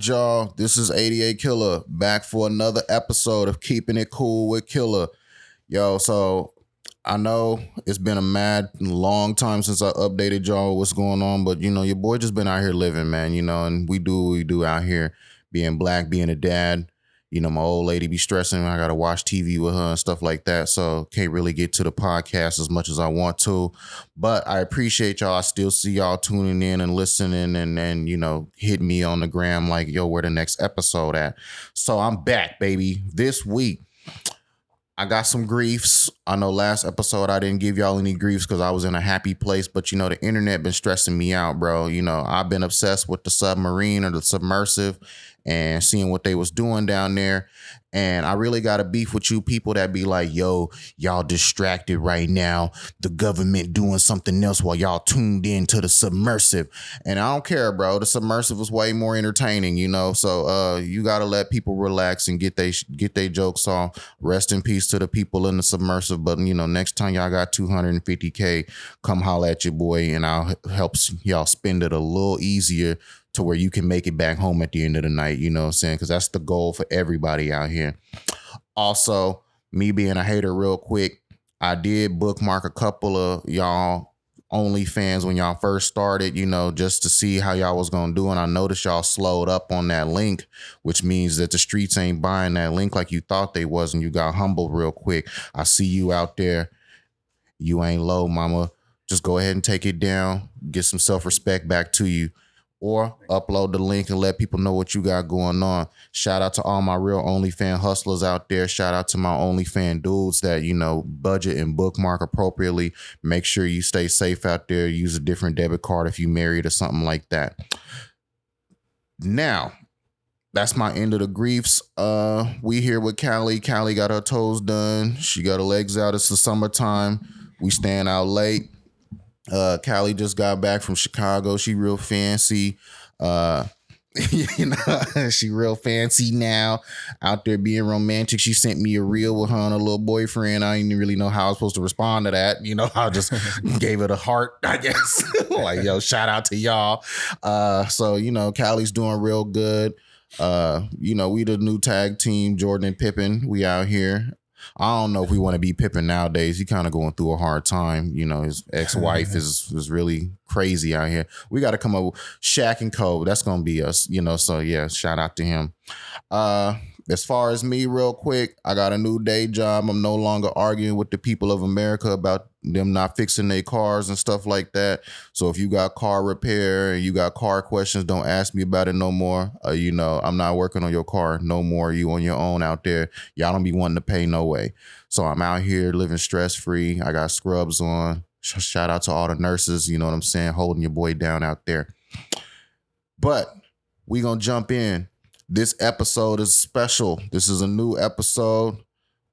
good, y'all? This is 88 Killa back for another episode of Keeping It Cool with Killa. Yo, so I know it's been a mad long time since I updated y'all what's going on, but you know, your boy just been out here living, man, you know, and we do what we do out here, being black, being a dad. You know, my old lady be stressing. I gotta watch TV with her and stuff like that. So can't really get to the podcast as much as I want to. But I appreciate y'all. I still see y'all tuning in and listening and and you know, hit me on the gram like, yo, where the next episode at? So I'm back, baby. This week. I got some griefs. I know last episode I didn't give y'all any griefs because I was in a happy place, but you know the internet been stressing me out, bro. You know I've been obsessed with the submarine or the submersive, and seeing what they was doing down there. And I really got a beef with you people that be like, yo, y'all distracted right now. The government doing something else while y'all tuned in to the submersive. And I don't care, bro. The submersive was way more entertaining, you know. So uh you gotta let people relax and get they get their jokes off. Rest in peace to the people in the submersive. But you know, next time y'all got 250k, come holla at your boy and I'll help y'all spend it a little easier to where you can make it back home at the end of the night. You know what I'm saying? Because that's the goal for everybody out here. Also, me being a hater, real quick, I did bookmark a couple of y'all OnlyFans when y'all first started, you know, just to see how y'all was gonna do. And I noticed y'all slowed up on that link, which means that the streets ain't buying that link like you thought they was, and you got humbled real quick. I see you out there. You ain't low, mama. Just go ahead and take it down. Get some self-respect back to you or upload the link and let people know what you got going on. Shout out to all my real OnlyFan hustlers out there. Shout out to my OnlyFan dudes that, you know, budget and bookmark appropriately. Make sure you stay safe out there. Use a different debit card if you married or something like that. Now, that's my end of the griefs. Uh, we here with Callie. Callie got her toes done. She got her legs out. It's the summertime. We staying out late. Uh, Callie just got back from Chicago. She real fancy. Uh, you know, she real fancy now. Out there being romantic. She sent me a reel with her and a little boyfriend. I didn't really know how I was supposed to respond to that. You know, I just gave it a heart, I guess. like, yo, shout out to y'all. Uh, so you know, Callie's doing real good. Uh, you know, we the new tag team, Jordan and Pippen. We out here. I don't know if we want to be Pippen nowadays. He kind of going through a hard time. You know, his ex wife is is really crazy out here. We got to come up with Shaq and Kobe. That's gonna be us. You know, so yeah, shout out to him. Uh, as far as me, real quick, I got a new day job. I'm no longer arguing with the people of America about them not fixing their cars and stuff like that. So if you got car repair and you got car questions, don't ask me about it no more. Uh, you know, I'm not working on your car no more. You on your own out there. Y'all don't be wanting to pay no way. So I'm out here living stress free. I got scrubs on. Sh- Shout out to all the nurses. You know what I'm saying? Holding your boy down out there. But we gonna jump in. This episode is special. This is a new episode.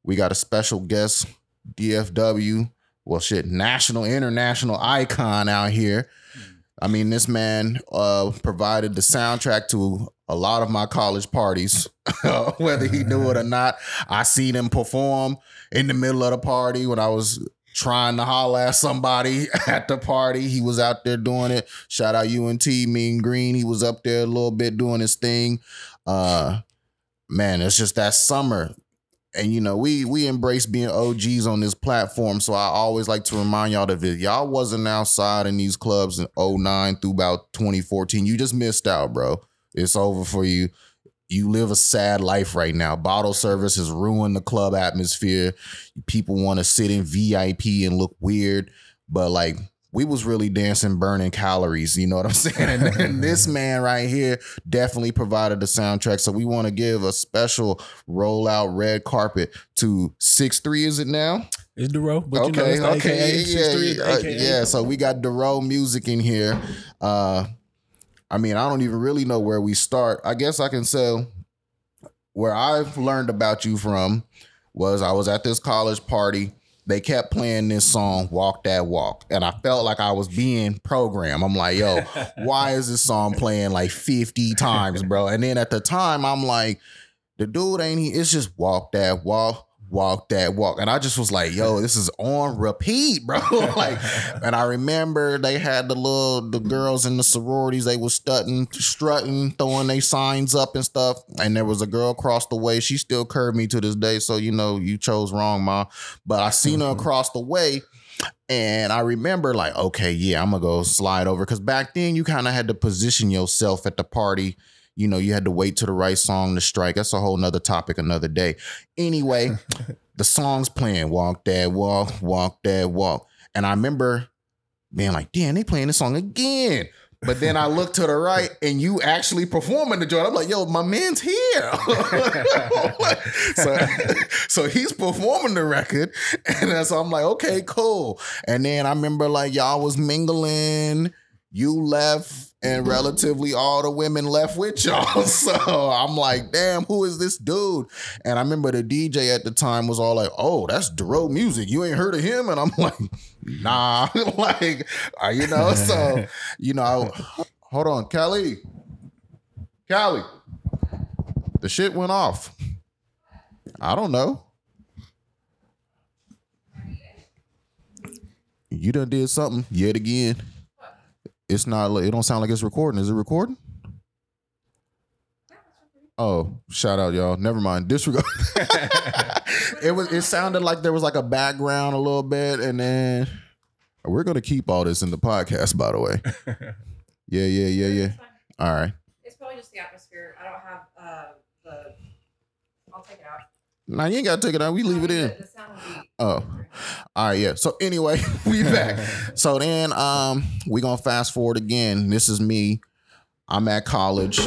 We got a special guest, DFW. Well, shit, national, international icon out here. I mean, this man uh, provided the soundtrack to a lot of my college parties, whether he knew it or not. I seen him perform in the middle of the party when I was trying to holler at somebody at the party. He was out there doing it. Shout out UNT, Mean Green. He was up there a little bit doing his thing. Uh, man, it's just that summer. And you know, we we embrace being OGs on this platform. So I always like to remind y'all that if y'all wasn't outside in these clubs in 09 through about 2014, you just missed out, bro. It's over for you. You live a sad life right now. Bottle service has ruined the club atmosphere. People want to sit in VIP and look weird, but like we was really dancing, burning calories. You know what I'm saying? And, and this man right here definitely provided the soundtrack. So we want to give a special rollout red carpet to Six3. Is it now? It's Dorrough, but you know okay, it's okay, AKA, yeah, yeah, uh, yeah. So we got Dorrough music in here. Uh, I mean, I don't even really know where we start. I guess I can say where I've learned about you from was I was at this college party. They kept playing this song, Walk That Walk. And I felt like I was being programmed. I'm like, yo, why is this song playing like 50 times, bro? And then at the time, I'm like, the dude ain't he, it's just walk that walk. Walk that walk. And I just was like, yo, this is on repeat, bro. like, and I remember they had the little the girls in the sororities, they was strutting, strutting, throwing their signs up and stuff. And there was a girl across the way. She still curved me to this day. So, you know, you chose wrong, ma. But I seen her mm-hmm. across the way. And I remember, like, okay, yeah, I'm gonna go slide over. Cause back then you kind of had to position yourself at the party you know, you had to wait to the right song to strike. That's a whole nother topic, another day. Anyway, the song's playing Walk That Walk, Walk That Walk. And I remember being like, damn, they playing this song again. But then I look to the right and you actually performing the joint. I'm like, yo, my man's here. so, so he's performing the record. And so I'm like, okay, cool. And then I remember like y'all was mingling, you left and relatively all the women left with y'all. So I'm like, damn, who is this dude? And I remember the DJ at the time was all like, oh, that's Dorrough music. You ain't heard of him? And I'm like, nah, like, uh, you know, so, you know, I, hold on, Kelly, Kelly, the shit went off. I don't know. You done did something yet again. It's not. It don't sound like it's recording. Is it recording? Oh, shout out, y'all. Never mind. Disregard. it was. It sounded like there was like a background a little bit, and then we're gonna keep all this in the podcast. By the way. Yeah, yeah, yeah, yeah. All right. It's probably just the atmosphere. I don't have uh, the. I'll take it out. Now you ain't gotta take it out. We leave it in. The, the sound will be. Oh. All right, yeah. So anyway, we back. so then um we gonna fast forward again. This is me. I'm at college.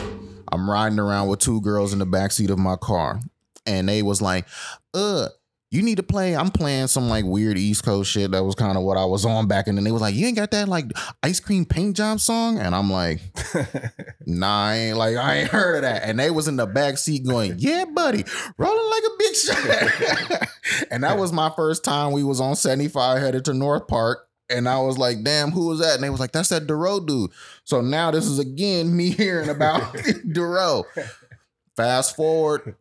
I'm riding around with two girls in the backseat of my car. And they was like, uh, you need to play. I'm playing some like weird East Coast shit. That was kind of what I was on back. And then they was like, You ain't got that like ice cream paint job song? And I'm like, Nah, I ain't like I ain't heard of that. And they was in the back seat going, Yeah, buddy, rolling like a big shot. and that was my first time we was on 75 headed to North Park. And I was like, damn, who was that? And they was like, that's that Dorrough dude. So now this is again me hearing about Dorrough. Fast forward,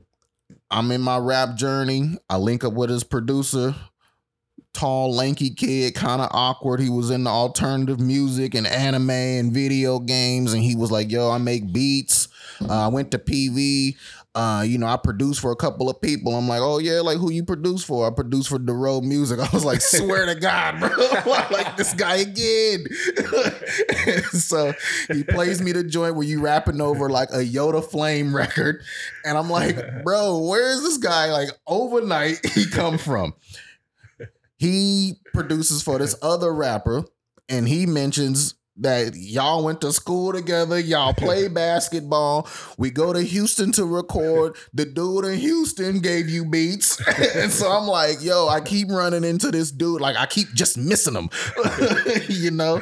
I'm in my rap journey. I link up with his producer, tall, lanky kid, kind of awkward. He was into alternative music and anime and video games. And he was like, yo, I make beats. Uh, I went to PV. Uh, you know, I produced for a couple of people. I'm like, oh yeah, like who you produce for? I produce for the music. I was like, swear to God, bro, like this guy again. so he plays me the joint where you rapping over like a Yoda Flame record, and I'm like, bro, where is this guy? Like overnight he come from? He produces for this other rapper, and he mentions that y'all went to school together, y'all play basketball. We go to Houston to record. The dude in Houston gave you beats. and so I'm like, yo, I keep running into this dude. Like I keep just missing him. you know?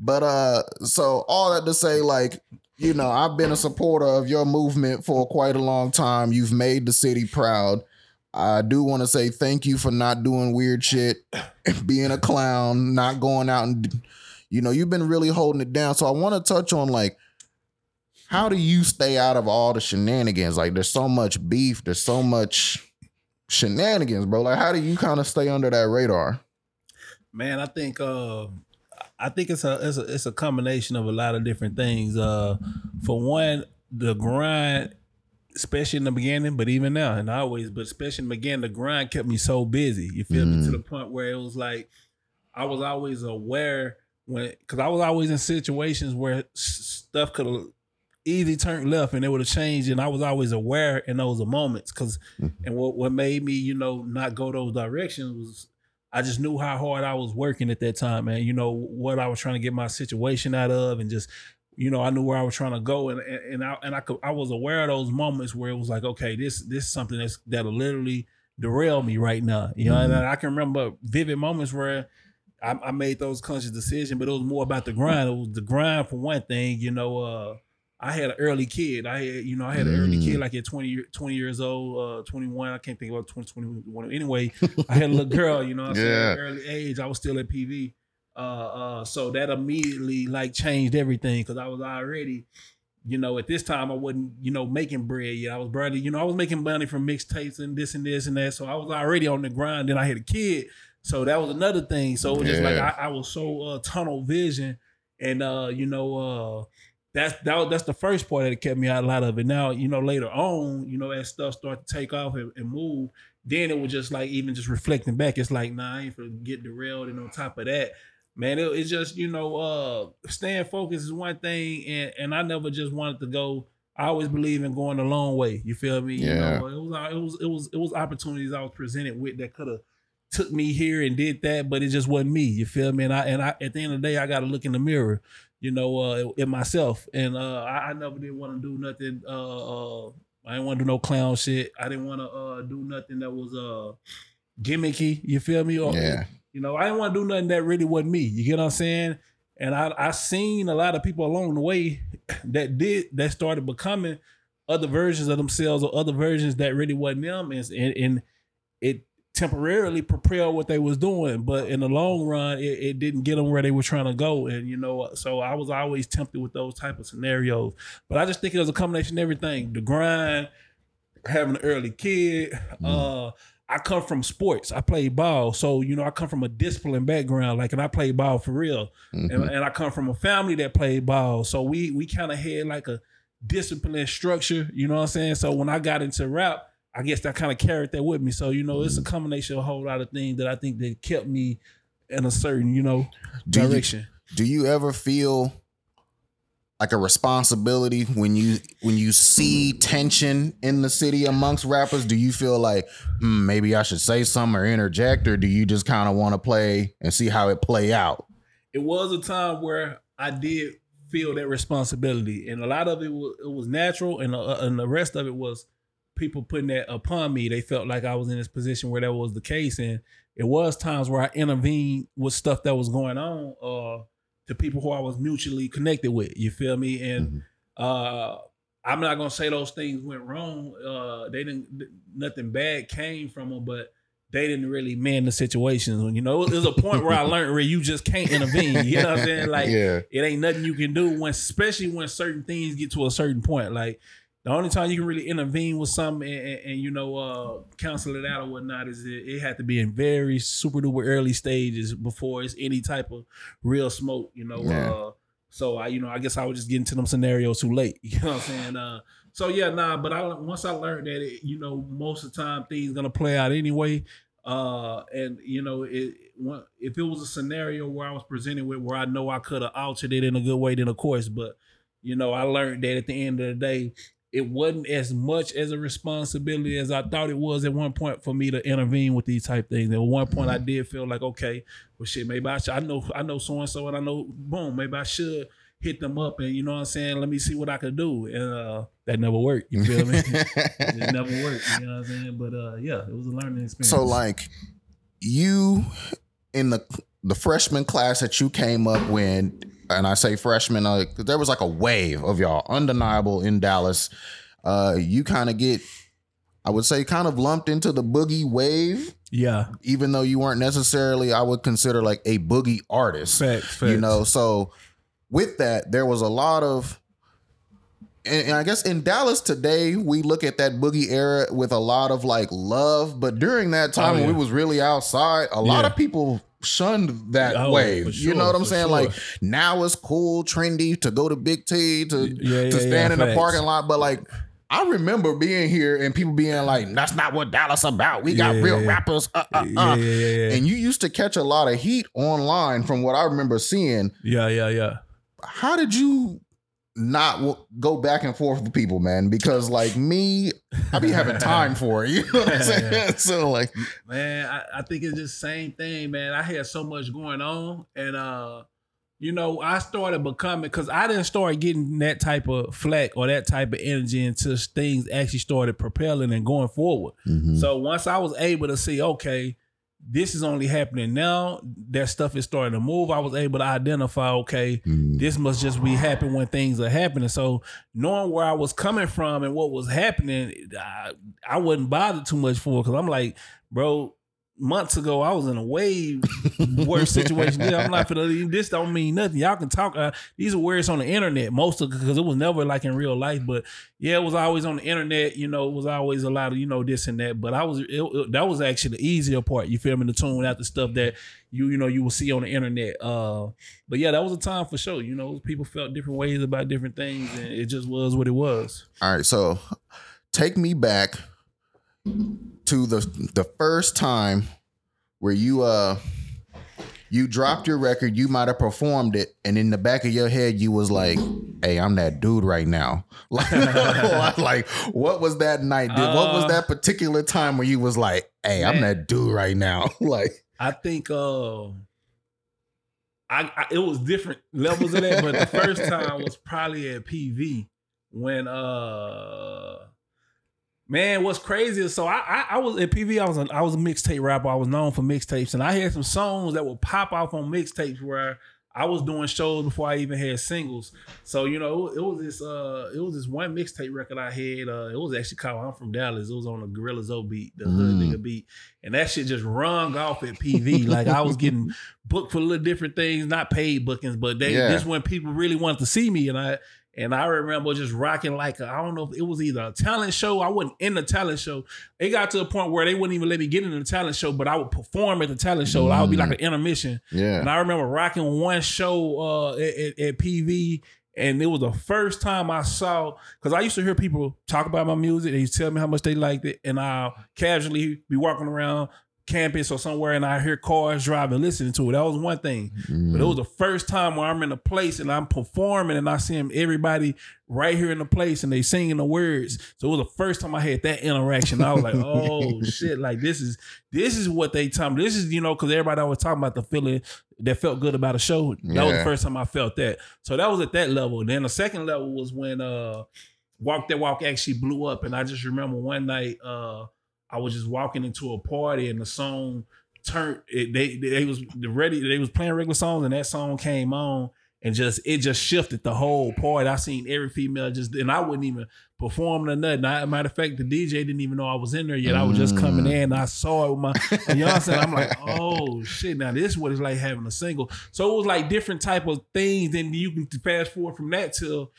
But uh so all that to say, like, you know, I've been a supporter of your movement for quite a long time. You've made the city proud. I do want to say thank you for not doing weird shit, being a clown, not going out and you know, you've been really holding it down. So I want to touch on like how do you stay out of all the shenanigans? Like there's so much beef, there's so much shenanigans, bro. Like how do you kind of stay under that radar? Man, I think uh I think it's a it's a it's a combination of a lot of different things. Uh for one, the grind especially in the beginning, but even now and always, but especially in the beginning, the grind kept me so busy. You feel me? To the point where it was like I was always aware when because I was always in situations where stuff could have easily turned left and it would have changed, and I was always aware in those moments. Because mm-hmm. and what what made me you know not go those directions was I just knew how hard I was working at that time, man. You know what I was trying to get my situation out of, and just you know I knew where I was trying to go, and and, and I and I could I was aware of those moments where it was like, okay, this this is something that's that'll literally derail me right now. You know, and mm-hmm. I can remember vivid moments where. I, I made those conscious decisions, but it was more about the grind. It was the grind for one thing. You know, uh, I had an early kid. I had, you know, I had an early kid like at 20, 20 years old, uh, 21. I can't think about 20, 21. Anyway, I had a little girl, you know, saying? Yeah. At an early age. I was still at PV. Uh, uh, so that immediately like changed everything because I was already you know, at this time I wasn't, you know, making bread yet. I was barely, you know, I was making money from mixtapes and this and this and that. So I was already on the grind. Then I had a kid. So that was another thing. So it was just like I, I was so uh, tunnel vision. And uh, you know, uh that's that that's the first part that kept me out a lot of it. Now, you know, later on, you know, as stuff started to take off and, and move, then it was just like even just reflecting back, it's like, nah, I ain't for get derailed. And on top of that, man, it, it's just, you know, uh staying focused is one thing, and and I never just wanted to go. I always believe in going a long way. You feel me? Yeah. You know, it was it was it was it was opportunities I was presented with that could have took me here and did that, but it just wasn't me. You feel me? And I and I at the end of the day, I got to look in the mirror, you know, uh, at myself. And uh, I, I never did want to do nothing. Uh, uh, I didn't want to do no clown shit. I didn't want to uh, do nothing that was uh, gimmicky. You feel me? Or, Yeah. You know, I didn't want to do nothing that really wasn't me. You get what I'm saying? And I I seen a lot of people along the way that did that started becoming other versions of themselves or other versions that really wasn't them, and and, and it temporarily propelled what they was doing, but in the long run, it, it didn't get them where they were trying to go. And you know, so I was always tempted with those type of scenarios. But I just think it was a combination of everything: the grind, having an early kid. Uh, I come from sports. I played ball, so you know I come from a discipline background. Like, and I played ball for real. Mhm. And, and I come from a family that played ball, so we we kind of had like a discipline structure. You know what I'm saying? So when I got into rap, I guess that kind of carried that with me. So you know, it's a combination of a whole lot of things that I think that kept me in a certain you know Do you- direction. do you ever feel like a responsibility when you when you see tension in the city amongst rappers do you feel like hmm, maybe i should say something or interject or do you just kind of want to play and see how it play out it was a time where I did feel that responsibility, and a lot of it was it was natural, and uh, and the rest of it was people putting that upon me. They felt like I was in this position where that was the case, and it was times where I intervened with stuff that was going on uh, to people who I was mutually connected with. You feel me? And uh, I'm not gonna say those things went wrong. Uh, they didn't. Nothing bad came from them, but they didn't really man the situations. You know, there's a point where I learned where you just can't intervene. You know what I'm saying? Like yeah it ain't nothing you can do when, especially when certain things get to a certain point. Like the only time you can really intervene with something and, and, and, you know uh cancel it out or whatnot is it, it had to be in very super duper early stages before it's any type of real smoke. You know. Yeah. Uh, so I, you know, I guess I was just getting to them scenarios too late. You know what I'm saying? Uh, so yeah, nah. But I once I learned that, it, you know, most of the time things gonna play out anyway. Uh, and you know, it if it was a scenario where I was presented with where I know I could have altered it in a good way, then of course. But you know, I learned that at the end of the day, it wasn't as much as a responsibility as I thought it was at one point for me to intervene with these type things. At one point, I did feel like, okay, well, shit, maybe I should. I know, I know so and so, and I know, boom, maybe I should hit them up, and you know what I'm saying. Let me see what I could do, and uh, that never worked. You feel me? it never worked. You know what I'm saying? But uh, yeah, it was a learning experience. so like you in the the freshman class that you came up when and i say freshman uh, there was like a wave of y'all undeniable in dallas. Uh you kind of get i would say kind of lumped into the boogie wave. Yeah, even though you weren't necessarily i would consider like a boogie artist. Facts, facts. you know so with that there was a lot of and, and i guess in dallas today we look at that boogie era with a lot of like love but during that time Oh, when we was really outside a lot Yeah. of people shunned that Oh, wave for you know what i'm saying sure. like now it's cool trendy to go to big t to Yeah, yeah, to stand yeah, in the parking lot but like I remember being here and people being like, "That's not what Dallas about. We got Yeah, real yeah. rappers." Uh, uh, yeah, uh. yeah, yeah, yeah. And you used to catch a lot of heat online from what I remember seeing yeah, yeah, yeah. how did you not w- go back and forth with people, man? Because like me, I be having time for it. You know what I'm saying? so like, man I, I think it's just same thing man i had so much going on and uh you know i started becoming because i didn't start getting that type of flack or that type of energy until things actually started propelling and going forward so once i was able to see okay this is only happening now. That stuff is starting to move. I was able to identify okay mm. this must just be happening when things are happening. So knowing where I was coming from and what was happening, I, I wasn't bothered too much for because I'm like, bro, months ago, I was in a way worse situation. I'm not finna. This don't mean nothing. Y'all can talk. Uh, these are words on the internet, most of because it was never like in real life. But yeah, it was always on the internet. You know, it was always a lot of you know this and that. But I was it, it- that was actually the easier part. You feel me? To tune out the stuff that you you know you will see on the internet. Uh, but yeah, that was a time for sure. You know, people felt different ways about different things, and it just was what it was. All right, so take me back to the the first time where you uh you dropped your record, you might have performed it, and in the back of your head you was like, "Hey, I'm that dude right now." Like, like what was that night? Dude? what was Uh, that particular time where you was like, "Hey, I'm that dude right now"? like, I think uh I, I it was different levels of that, but the first time was probably at PV when uh man what's crazy is so I, I I was at PV I was a, I was a mixtape rapper. I was known for mixtapes. And I had some songs that would pop off on mixtapes where I was doing shows before I even had singles. So you know it was this uh it was this one mixtape record I had uh it was actually called I'm from Dallas. It was on the Gorilla Zoe beat the hood Mm. nigga beat. And that shit just rung off at PV like I was getting booked for little different things not paid bookings but they Yeah. this when people really wanted to see me. And I and I remember just rocking like I don't know if it was either a talent show. I wasn't in the talent show. It got to a point where they wouldn't even let me get in the talent show, but I would perform at the talent show. I would be like an intermission. yeah, And I remember rocking one show uh, at, at, at PV, and it was the first time I saw because I used to hear people talk about my music. They used to tell me how much they liked it, and I'll casually be walking around campus or somewhere, and I hear cars driving, listening to it. That was one thing. But it was the first time where I'm in a place and I'm performing and I see everybody right here in the place and they singing the words. So it was the first time I had that interaction. I was like, oh shit, like this is this is what they tell me. This is, you know, because everybody I was talking about the feeling that felt good about a show. That was the first time I felt that. So that was at that level. Then the second level was when uh Walk That Walk actually blew up. And I just remember one night uh I was just walking into a party and the song turned it, they they was the ready they was playing regular songs and that song came on and just it just shifted the whole party. I seen every female just and I wouldn't even performing or nothing. I, matter of fact, the DJ didn't even know I was in there yet. I was just coming in. And I saw it with my you know what I'm saying. I'm like, oh shit! Now this is what it's like having a single. So it was like different type of things. Then you can fast forward from that till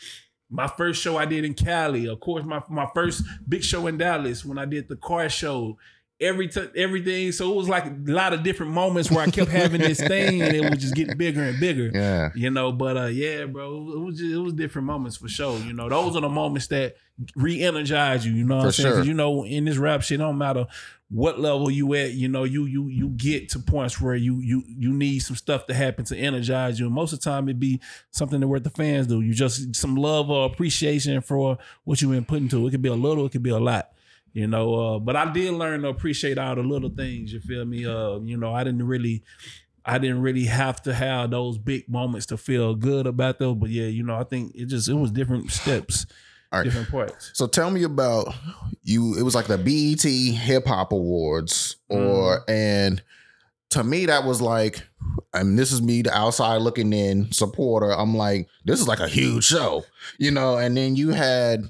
my first show I did in Cali. Of course, my my first big show in Dallas when I did the car show. Every t- everything. So it was like a lot of different moments where I kept having this thing and it was just getting bigger and bigger. yeah, You know, but uh yeah, bro, it was just, it was different moments for sure. You know, those are the moments that re-energize you. You know what For I'm saying? 'Cause sure. You know, in this rap shit, don't matter what level you at. You know, you you you get to points where you you you need some stuff to happen to energize you. And most of the time, it be something that what the fans do. You just some love or appreciation for what you've been putting to. It could be a little, it could be a lot. You know, uh, but I did learn to appreciate all the little things. You feel me? Uh, you know, I didn't really I didn't really have to have those big moments to feel good about those. But yeah, you know, I think it just it was different steps, All right. different parts. So tell me about you. It was like the BET Hip Hop Awards, or mm-hmm. and to me that was like, I and this is me, the outside looking in supporter. I'm like, this is like a huge show, you know. And then you had,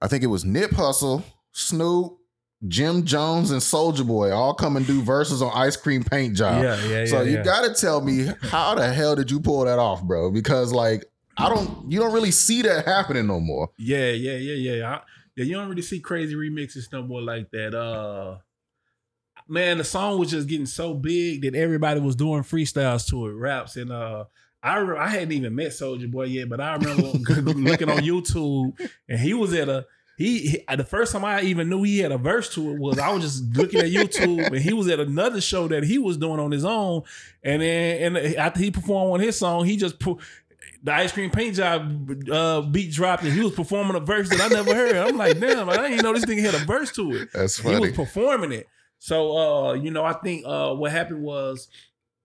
I think it was Nip Hussle, Snoop, Jim Jones, and Soulja Boy all come and do verses on Ice Cream Paint Job. yeah, yeah. So yeah, you yeah. got to tell me how the hell did you pull that off, bro? Because like I don't, you don't really see that happening no more. Yeah, yeah, yeah, yeah. I, yeah, you don't really see crazy remixes no more like that. Uh man, the song was just getting so big that everybody was doing freestyles to it, raps, and uh I re- I hadn't even met Soulja Boy yet, but I remember looking on YouTube and he was at a he, he the first time I even knew he had a verse to it was I was just looking at YouTube and he was at another show that he was doing on his own, and then and after he performed on his song, he just put the ice cream paint job uh, beat dropped and he was performing a verse that I never heard. I'm like, damn, I didn't even know this nigga had a verse to it. That's funny. He was performing it. So uh, you know, I think uh what happened was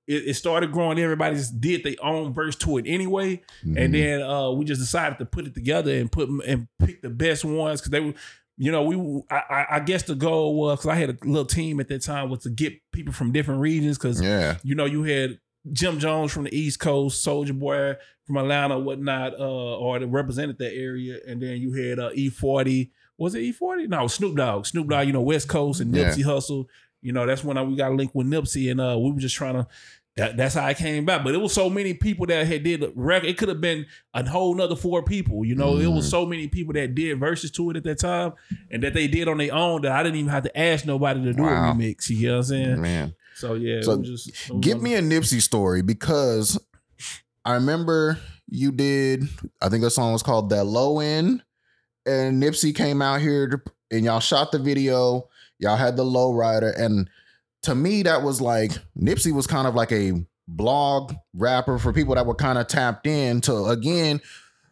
it, it started growing. Everybody just did their own verse to it anyway, Mm-hmm. and then uh we just decided to put it together and put and pick the best ones because they were. You know, we I, I- I guess the goal was because I had a little team at that time was to get people from different regions because yeah. you know, you had Jim Jones from the East Coast, Soulja Boy from Atlanta, whatnot, uh, or that represented that area, and then you had uh, E40. Was it E40? No, Snoop Dogg. Snoop Dogg, you know, West Coast and Yeah. Nipsey Hussle. you know, that's when I, we got linked with Nipsey, and uh, we were just trying to. That, that's how I came back. But it was so many people that had did a record. It could have been a whole nother four people. You know, it was so many people that did verses to it at that time, and that they did on their own that I didn't even have to ask nobody to do Wow. a remix. You know what I'm saying? Man. So yeah, So, just Give me a Nipsey story because I remember you did, I think a song was called That Low End, and Nipsey came out here to, and y'all shot the video. Y'all had the low rider. And to me, that was like Nipsey was kind of like a blog rapper for people that were kind of tapped in to again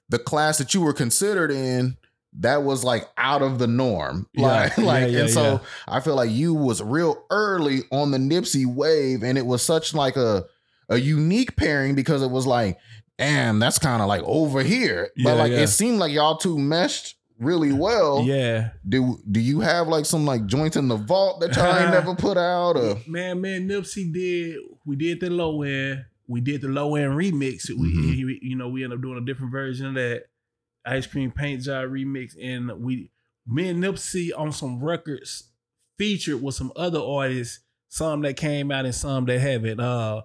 the class that you were considered in that was like out of the norm Yeah, like yeah, like yeah, and so yeah. i feel like you was real early on the nipsey wave and it was such like a a unique pairing because it was like damn that's kind of like over here but Yeah, like yeah. it seemed like y'all two meshed really well Yeah, do do you have like some like joints in the vault that y'all ain't never put out or man, man, Nipsey did. We did the low end. We did the low end remix. We, Mhm. he- you know, we ended up doing a different version of that ice cream paint job remix, and we, me and Nipsey on some records featured with some other artists. Some that came out and some that haven't. Uh,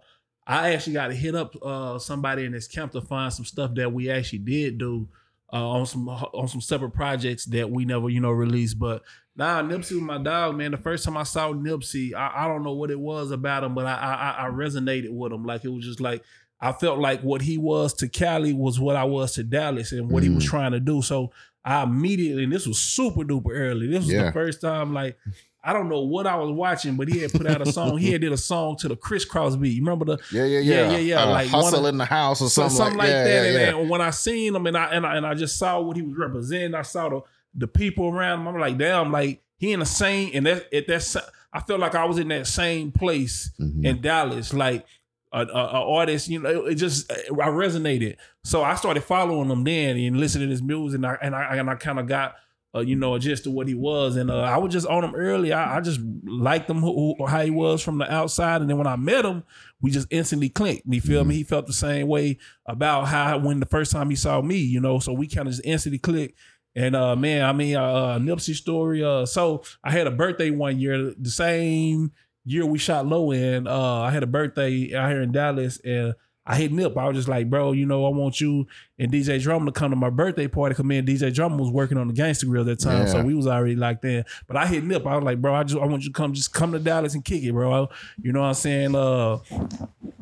I actually got to hit up uh somebody in this camp to find some stuff that we actually did do uh, on some on some separate projects that we never you know released. But nah, Nipsey was my dog, man. The first time I saw Nipsey, I, I don't know what it was about him, but I, I I resonated with him. Like it was just like I felt like what he was to Cali was what I was to Dallas, and what he was Mm. trying to do. So I immediately, and this was super duper early. This was Yeah. the first time like. I don't know what I was watching, but he had put out a song. he had did a song to the crisscross beat. You remember the yeah yeah Yeah, yeah yeah, yeah, Uh, like one hustle of- in the house or so- something, like, that. yeah, and, yeah, yeah. and when I seen him and I and I and I just saw what he was representing, I saw the the people around him. I'm like, damn, like he in the same and that at that I felt like I was in that same place Mhm. in Dallas, like a, a, a artist. You know, it, just I resonated. So I started following him then and listening to his music, and I and I and I kind of got. Uh, you know, a gist of what he was, and uh, I was just on him early. I, I just liked him who, who, how he was from the outside, and then when I met him, we just instantly clicked. You feel me? He felt the same way about how when the first time he saw me, you know. So we kind of just instantly clicked. And uh, man, I mean, uh, Nipsey story. Uh, so I had a birthday one year, the same year we shot low end. Uh, I had a birthday out here in Dallas, and I hit Nip. I was just like, bro, you know, I want you and DJ Drama to come to my birthday party. Cause me and DJ Drama was working on the Gangsta Grillz that time, so we was already locked in. But I hit Nip. I was like, bro, I just I want you to come, just come to Dallas and kick it, bro. You know what I'm saying? Uh,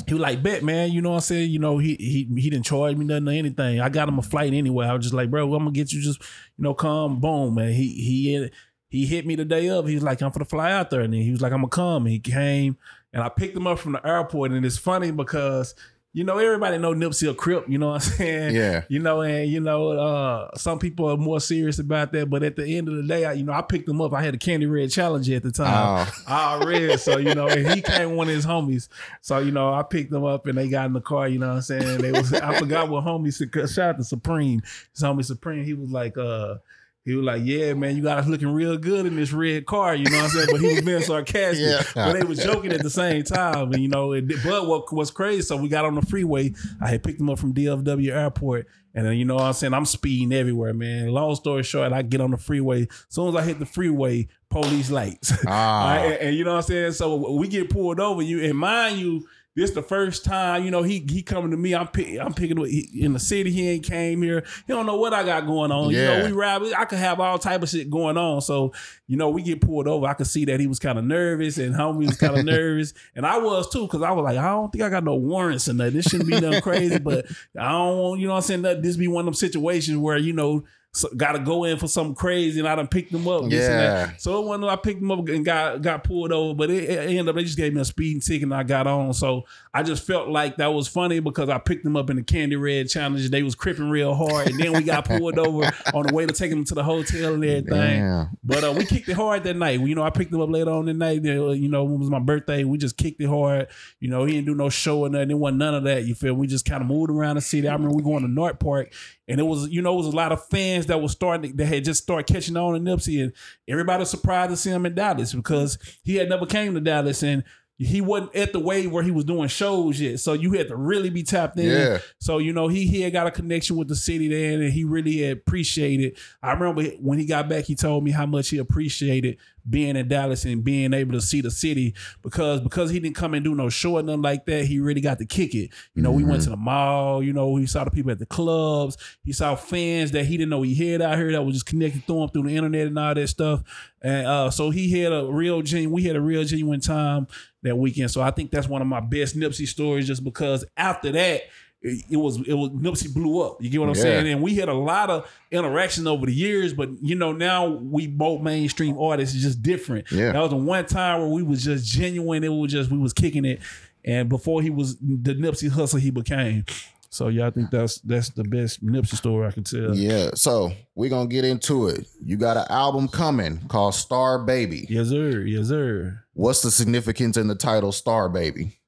he was like, bet, man. You know what I'm saying? You know, he he he didn't charge me nothing or anything. I got him a flight anyway. I was just like, bro, I'm gonna get you just, you know, come, boom, man. He he he hit me the day of. He was like, I'm for to fly out there. And then he was like, I'm gonna come. And he came and I picked him up from the airport. And it's funny because, you know, everybody know Nipsey a crip, you know what I'm saying? Yeah. You know, and you know, uh, some people are more serious about that. But at the end of the day, I, you know, I picked him up. I had a Candy Red Challenger at the time. Oh. I read. So, you know, and he came with one of his homies. So, you know, I picked them up and they got in the car, you know what I'm saying? They was I forgot what homie Shout out to Supreme. His homie Supreme, he was like, uh, he was like, Yeah, man, you got us looking real good in this red car, you know what I'm saying? But he was being sarcastic. Yeah. But they was joking at the same time. And you know, it, but what was crazy, so we got on the freeway. I had picked him up from DFW airport. And then you know what I'm saying? I'm speeding everywhere, man. Long story short, I get on the freeway. As soon as I hit the freeway, police lights. Ah. Right, and, and you know what I'm saying? So we get pulled over. You and mind you, this the first time, you know, he he coming to me. I'm pick, I'm picking he, in the city. He ain't came here. He don't know what I got going on. You know, we ride. I could have all type of shit going on. So, you know, we get pulled over. I could see that he was kind of nervous and homie was kind of nervous. And I was too, because I was like, I don't think I got no warrants or nothing. This shouldn't be nothing crazy, but I don't want, you know what I'm saying? That this be one of them situations where, you know, so, got to go in for something crazy and I done picked them up. that. Yeah. So it wasn't I picked them up and got got pulled over, but it, it ended up they just gave me a speeding ticket and I got on. So I just felt like that was funny because I picked them up in the Candy Red Challenge. and They was cripping real hard, and then we got pulled over on the way to take them to the hotel and everything. Damn. But uh, we kicked it hard that night. You know, I picked them up later on the night. uh, You know, when it was my birthday. We just kicked it hard. You know, he didn't do no show or nothing. It wasn't none of that. You feel? We just kind of moved around the city. I remember we going to North Park, and it was you know it was a lot of fans that was starting that had just started catching on to Nipsey, and everybody was surprised to see him in Dallas because he had never came to Dallas and. He wasn't at the wave where he was doing shows yet, so you had to really be tapped in. Yeah. So you know he he had got a connection with the city then, and he really appreciated. I remember when he got back, he told me how much he appreciated being in Dallas and being able to see the city because because he didn't come and do no show or nothing like that. He really got to kick it. You know, we went to the mall. You know, he saw the people at the clubs. He saw fans that he didn't know he had out here that was just connected to him through the internet and all that stuff. And uh, so he had a real genuine. We had a real genuine time that weekend. So I think that's one of my best Nipsey stories, just because after that it, it was it was Nipsey blew up. You get what I'm Yeah. saying? And we had a lot of interaction over the years, but you know now we both mainstream artists is just different. Yeah. that was the one time where we was just genuine. It was just we was kicking it, and before he was the Nipsey Hussle he became. So yeah, I think that's that's the best Nipsey story I can tell. Yeah. So we're gonna get into it. You got an album coming called Star Baby. Yes sir, yes sir. What's the significance in the title Star Baby?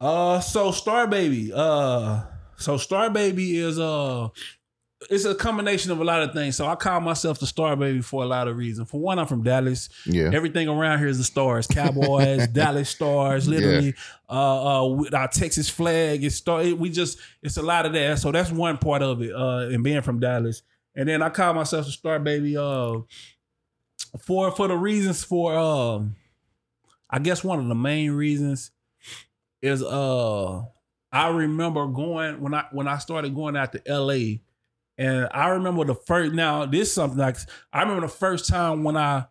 Uh, so Star Baby. Uh, so Star Baby is uh, it's a combination of a lot of things. So I call myself the Star Baby for a lot of reasons. For one, I'm from Dallas. Yeah. Everything around here is the stars, Cowboys, Dallas Stars, literally. Uh, uh, with our Texas flag, it's star. it- we just it's a lot of that. So that's one part of it. Uh, and being from Dallas, and then I call myself the Star Baby. Uh, for for the reasons for um, I guess one of the main reasons is uh, I remember going when I when I started going out to L.A. And I remember the first. Now this is something like I remember the first time when I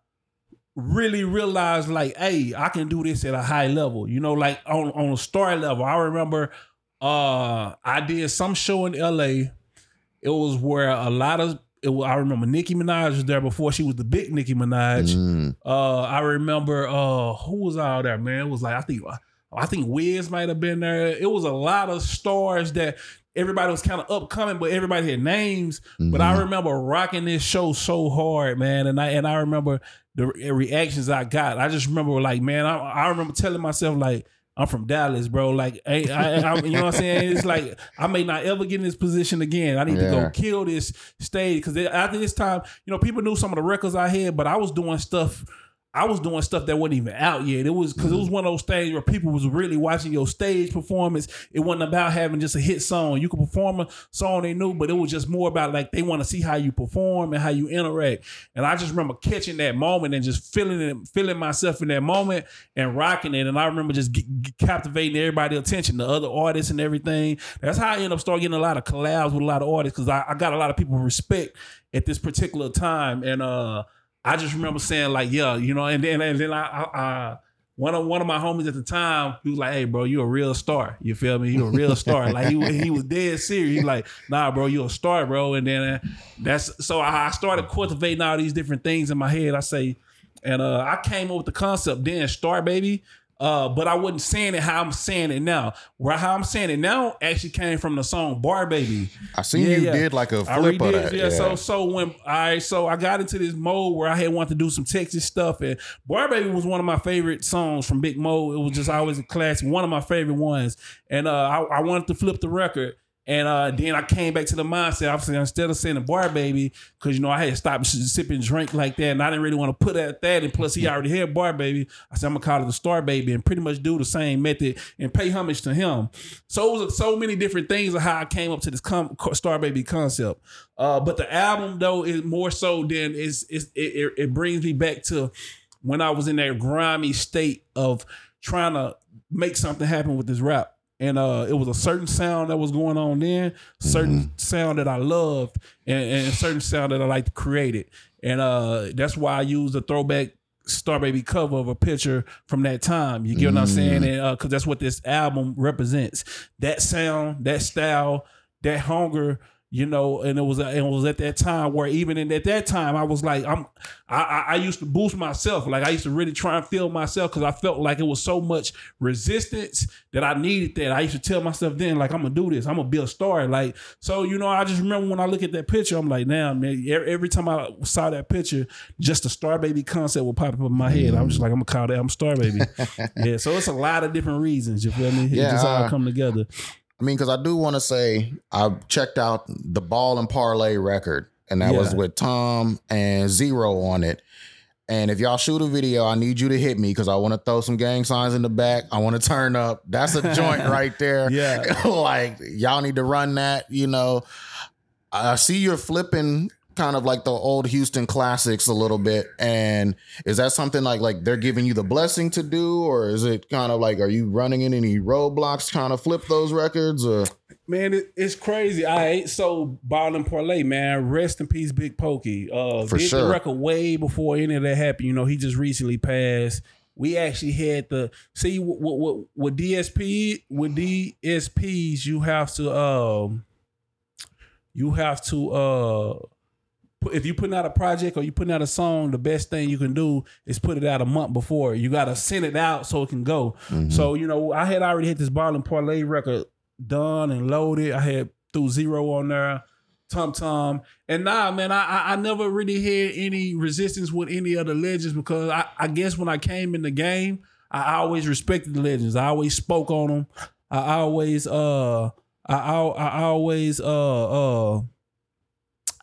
really realized like, hey, I can do this at a high level. You know, like on on a star level. I remember uh I did some show in LA. It was where a lot of it was, I remember Nicki Minaj was there before she was the big Nicki Minaj. Mm. Uh I remember uh who was out there, man? It was like I think I think Wiz might have been there. It was a lot of stars that everybody was kind of upcoming, but everybody had names. But I mm-hmm. remember rocking this show so hard, man, and I and I remember the re- eh, reactions I got. I just remember like, man, I, I remember telling myself like. I'm from Dallas, bro. Like, hey, I, I, you know what I'm saying? It's like I may not ever get in this position again. I need to go kill this stage because after this time, you know, people knew some of the records I had, but I was doing stuff. I was doing stuff that wasn't even out yet. It was because it was one of those things where people was really watching your stage performance. It wasn't about having just a hit song. You could perform a song they knew, but it was just more about like they want to see how you perform and how you interact. And I just remember catching that moment and just feeling it, feeling myself in that moment and rocking it. And I remember just captivating everybody's attention, the other artists and everything. That's how I ended up start getting a lot of collabs with a lot of artists because I, I got a lot of people respect at this particular time. And uh I just remember saying like, yeah, you know, and then and then I, I, I one of one of my homies at the time, he was like, "Hey, bro, you a real star. You feel me? You a real star." like he he was dead serious. He's like, "Nah, bro, you a star, bro." And then uh, that's so I I started cultivating all these different things in my head. I say, and uh, I came up with the concept then, star baby. Uh, but I wasn't saying it how I'm saying it now. Where how I'm saying it now actually came from the song "Barre Baby." I seen Yeah, you yeah. did like a flip of that. yeah. So so when I so I got into this mode where I had wanted to do some Texas stuff, and Barre Baby was one of my favorite songs from Big Moe. It was just always a classic, one of my favorite ones. And uh, I, I wanted to flip the record. And uh, then I came back to the mindset. Obviously, instead of saying the barre baby, because you know I had stopped sipping drink like that, and I didn't really want to put at that. And plus, he already had barre baby. I said I'm gonna call it the star baby, and pretty much do the same method and pay homage to him. So it was so many different things of how I came up to this com- star baby concept. Uh, but the album though is more so than is it, it, it brings me back to when I was in that grimy state of trying to make something happen with this rap. And uh, it was a certain sound that was going on then, certain sound that I loved, and, and a certain sound that I like to create it. And uh, that's why I used the throwback Star Baby cover of a picture from that time. You get what I'm saying? And because that's what this album represents. That sound, that style, that hunger, you know. And it was it was at that time where even in at that time I was like I'm I I, I used to boost myself. Like I used to really try and feel myself because I felt like it was so much resistance that I needed that. I used to tell myself then like I'm gonna do this. I'm gonna be a star. Like so you know I just remember when I look at that picture I'm like now man every time I saw that picture just the star baby concept would pop up in my head. I'm just like I'm gonna call that I'm star baby. yeah. So it's a lot of different reasons. You feel me? It Yeah, just all uh, come together. I mean, because I do want to say I checked out the Ball and Parlay record, and that was with Tom and Zero on it. And if y'all shoot a video, I need you to hit me because I want to throw some gang signs in the back. I want to turn up. That's a joint right there. Yeah. like y'all need to run that. You know, I see you're flipping kind of like the old Houston classics a little bit. And is that something like like they're giving you the blessing to do, or is it kind of like are you running in any roadblocks trying to flip those records? Or Man, it, it's crazy. I ain't so ball and parlay, man. Rest in peace, Big Pokey. Uh, For did sure. the record way before any of that happened. You know, he just recently passed. We actually had the see with, with, with DSP with DSPs, you have to um, you have to uh, if you're putting out a project or you're putting out a song, the best thing you can do is put it out a month before. You got to send it out so it can go. Mm-hmm. So you know, I had already hit this ball and parlay record done and loaded. I had threw zero on there, Tum Tum, and nah, man, I, I I never really had any resistance with any of the legends because I, I guess when I came in the game, I always respected the legends. I always spoke on them. I always uh I I, I always uh uh.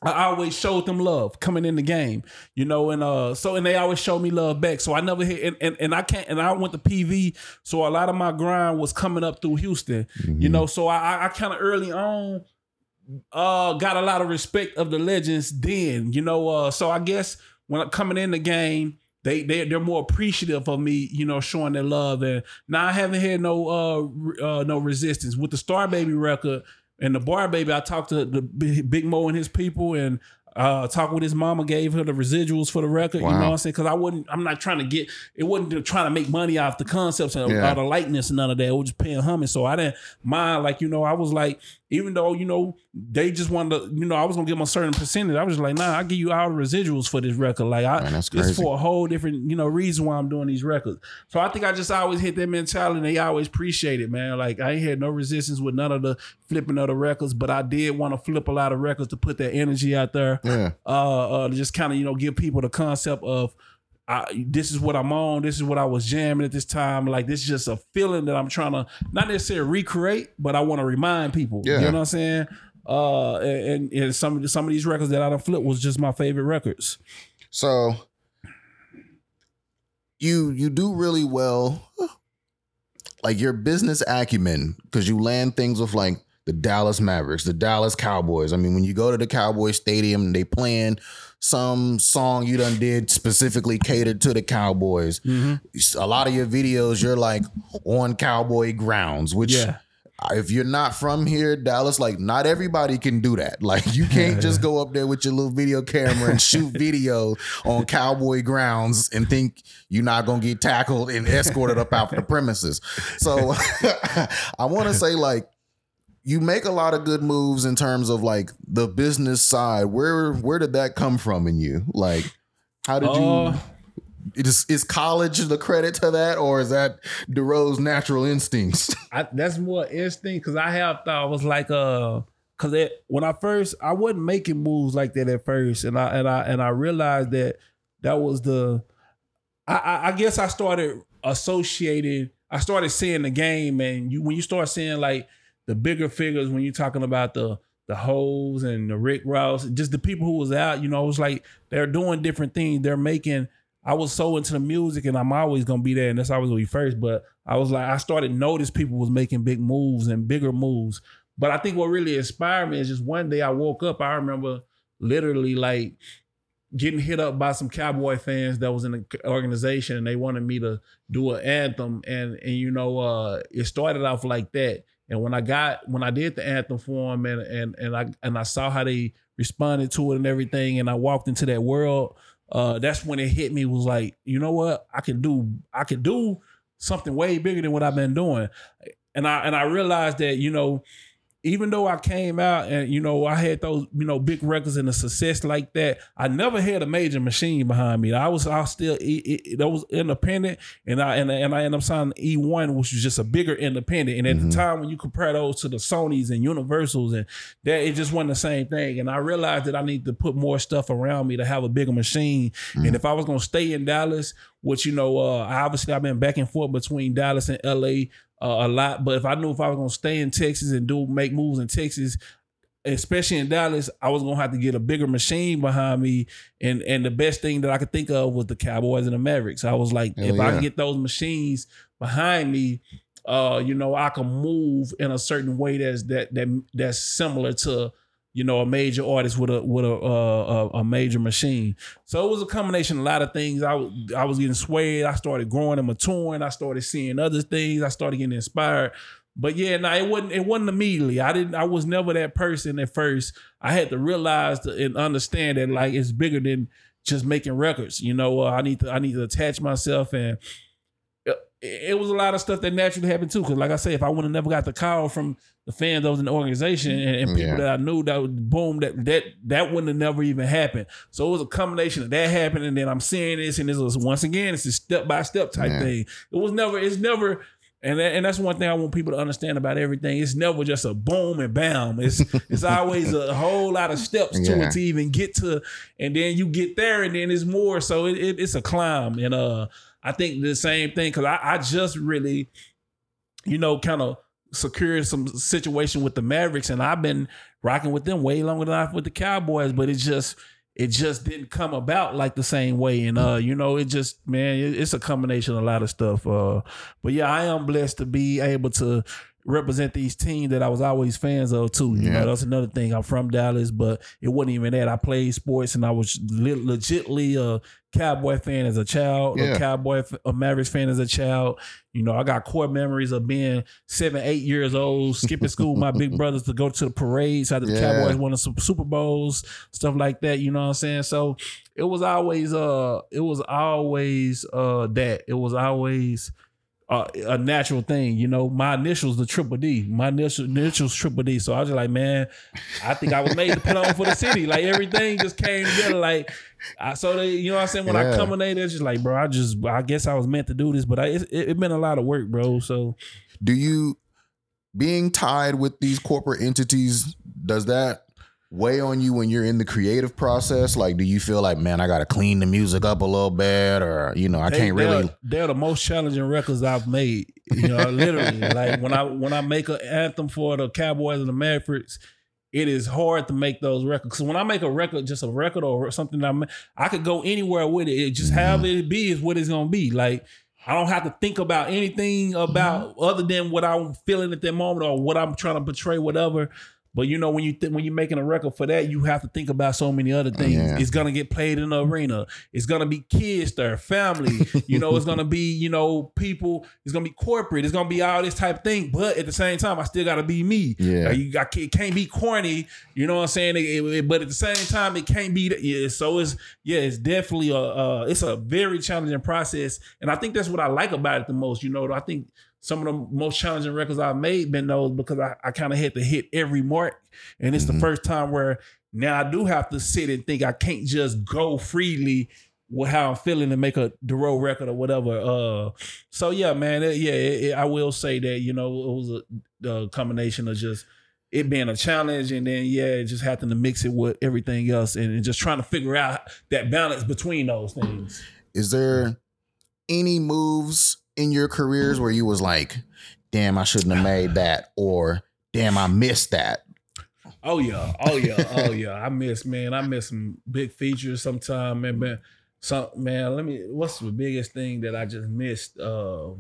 I always showed them love coming in the game, you know, and uh, so and they always showed me love back. So I never hit, and, and, and I can't, and I went to PV, so a lot of my grind was coming up through Houston, you know. So I, I, I kind of early on, uh, got a lot of respect of the legends then, you know. Uh, so I guess when I'm coming in the game, they they they're more appreciative of me, you know, showing their love. And now I haven't had no uh, uh no resistance with the Star Baby record and the Barre Baby. I talked to the Big Moe and his people and. Uh, talk with his mama, gave her the residuals for the record. You know what I'm saying? Because I wouldn't, I'm not trying to get. It wasn't trying to make money off the concepts and Yeah. all the likeness and none of that. We're just paying homage. So I didn't mind. Like you know, I was like, even though you know they just wanted to, you know, I was gonna give them a certain percentage. I was just like, nah, I give you all the residuals for this record. Like I, Man, it's for a whole different, you know, reason why I'm doing these records. So I think I just always hit that mentality. and They always appreciate it, man. Like I ain't had no resistance with none of the flipping of the records, but I did want to flip a lot of records to put that energy out there yeah, uh, uh to just kind of you know give people the concept of I, this is what I'm on. This is what I was jamming at this time. Like this is just a feeling that I'm trying to not necessarily recreate, but I want to remind people. Yeah. You know what I'm saying? Uh, and, and some some of these records that I done flipped was just my favorite records. So you you do really well, like your business acumen, because you land things with like the Dallas Mavericks, the Dallas Cowboys. I mean, when you go to the Cowboys Stadium, they playing some song you done did specifically catered to the Cowboys. Mm-hmm. A lot of your videos, you're like on Cowboy grounds, which Yeah. if you're not from here, Dallas, like not everybody can do that. Like you can't just go up there with your little video camera and shoot video on cowboy grounds and think you're not gonna get tackled and escorted up out the premises. So I want to say like you make a lot of good moves in terms of like the business side. Where where did that come from in you? Like how did you Uh, is, is college the credit to that, or is that Dorrough's natural instincts? I, that's more instinct because I have thought I was like uh because it when I first I wasn't making moves like that at first and I and I and I realized that that was the I I, I guess I started associated. I started seeing the game and you when you start seeing like the bigger figures when you're talking about the the hoes and the Rick Ross just the people who was out you know it was like they're doing different things they're making I was so into the music and I'm always gonna be there and that's always gonna be first. But I was like, I started notice people was making big moves and bigger moves. But I think what really inspired me is just one day I woke up, I remember literally like getting hit up by some cowboy fans that was in the organization and they wanted me to do an anthem and and you know uh it started off like that and when I got when I did the anthem for them and and and I and I saw how they responded to it and everything and I walked into that world uh that's when it hit me was like you know what? I can do I can do something way bigger than what I've been doing. And I and I realized that you know even though I came out and you know I had those you know big records and a success like that, I never had a major machine behind me. I was I was still that was independent, and I and, I- and I ended up signing E one, which was just a bigger independent. And at the time when you compare those to the Sonys and Universals, and that it just wasn't the same thing. And I realized that I need to put more stuff around me to have a bigger machine. And if I was gonna stay in Dallas, which you know, uh, obviously I've been back and forth between Dallas and LA uh, a lot. But if I knew if I was gonna stay in Texas and do make moves in Texas, especially in Dallas, I was gonna have to get a bigger machine behind me. And and the best thing that I could think of was the Cowboys and the Mavericks. I was like, Hell if I yeah. can get those machines behind me, uh, you know, I can move in a certain way that's that that that's similar to you know, a major artist with a with a uh, a, a major machine. So it was a combination of a lot of things. I was I was getting swayed. I started growing and maturing. I started seeing other things. I started getting inspired. But yeah, no, it wasn't. It wasn't immediately. I didn't. I was never that person at first. I had to realize and understand that like it's bigger than just making records. You know, uh, I need to. I need to attach myself, and it, was a lot of stuff that naturally happened too. Because like I say, if I would have never got the call from the fans that was in the organization and, and people Yeah. that I knew, that would boom, that that that wouldn't have never even happened. So it was a combination of that happening, and then I'm seeing this, and this was once again, it's a step by step type Yeah. thing. It was never. It's never. And that, and that's one thing I want people to understand about everything. It's never just a boom and bam. It's it's always a whole lot of steps to Yeah. it to even get to, and then you get there, and then it's more. So it, it, it's a climb, and uh, I think the same thing because I, I just really, you know, kind of secured some situation with the Mavericks, and I've been rocking with them way longer than I've with the Cowboys, but it just it just didn't come about like the same way. And uh, you know, it just man, it- it's a combination of a lot of stuff. Uh, but yeah, I am blessed to be able to represent these teams that I was always fans of too. You Yeah. know, that's another thing. I'm from Dallas, but it wasn't even that. I played sports and I was le- legitly a Cowboy fan as a child, Yeah. a Cowboy, a Mavericks fan as a child. You know, I got core memories of being seven, eight years old, skipping school, with my big brothers to go to the parades after the Yeah. Cowboys won some Super Bowls, stuff like that. You know what I'm saying? So it was always, uh, it was always, uh, that it was always. Uh, a natural thing, you know. My initials, the triple D. My initial, initials, triple D. So I was just like, man, I think I was made to put on for the city. Like everything just came together. Like, I, so they, you know what I'm saying? When I Yeah. come in there, it's just like, bro, I just, I guess I was meant to do this, but I, it, it, it been a lot of work, bro. So Do you being tied with these corporate entities? Does that weigh on you when you're in the creative process? Like, do you feel like, man, I got to clean the music up a little bit, or you know, I they, can't really? They're, they're the most challenging records I've made. You know, literally. like when I when I make an anthem for the Cowboys and the Mavericks, it is hard to make those records. So when I make a record, just a record or something I I could go anywhere with it. It just mm-hmm. however it be is what it's gonna be. Like I don't have to think about anything about mm-hmm. other than what I'm feeling at that moment or what I'm trying to portray, whatever. But you know, when you th- when you're making a record for that, you have to think about so many other things. Yeah. It's gonna get played in the arena. It's gonna be kids there, family. you know, it's gonna be you know people. It's gonna be corporate. It's gonna be all this type of thing. But at the same time, I still gotta be me. Yeah. Like, you got it can't be corny. You know what I'm saying? It- it- but at the same time, it can't be. that- Yeah. So it's yeah, it's definitely a uh, it's a very challenging process, and I think that's what I like about it the most. You know, I think some of the most challenging records I've made been those because I, I kind of had to hit every mark. And it's Mhm. the first time where now I do have to sit and think I can't just go freely with how I'm feeling and make a the road record or whatever. Uh, so yeah, man, it- yeah, it, it- I will say that you know it was a, a combination of just it being a challenge and then yeah, just having to mix it with everything else and, and just trying to figure out that balance between those things. Is there any moves in your careers where you was like, damn, I shouldn't have made that, or damn, I missed that? Oh yeah, oh yeah, oh yeah. I miss man. I miss some big features sometime, man. man. Some man, let me. What's the biggest thing that I just missed? Uh,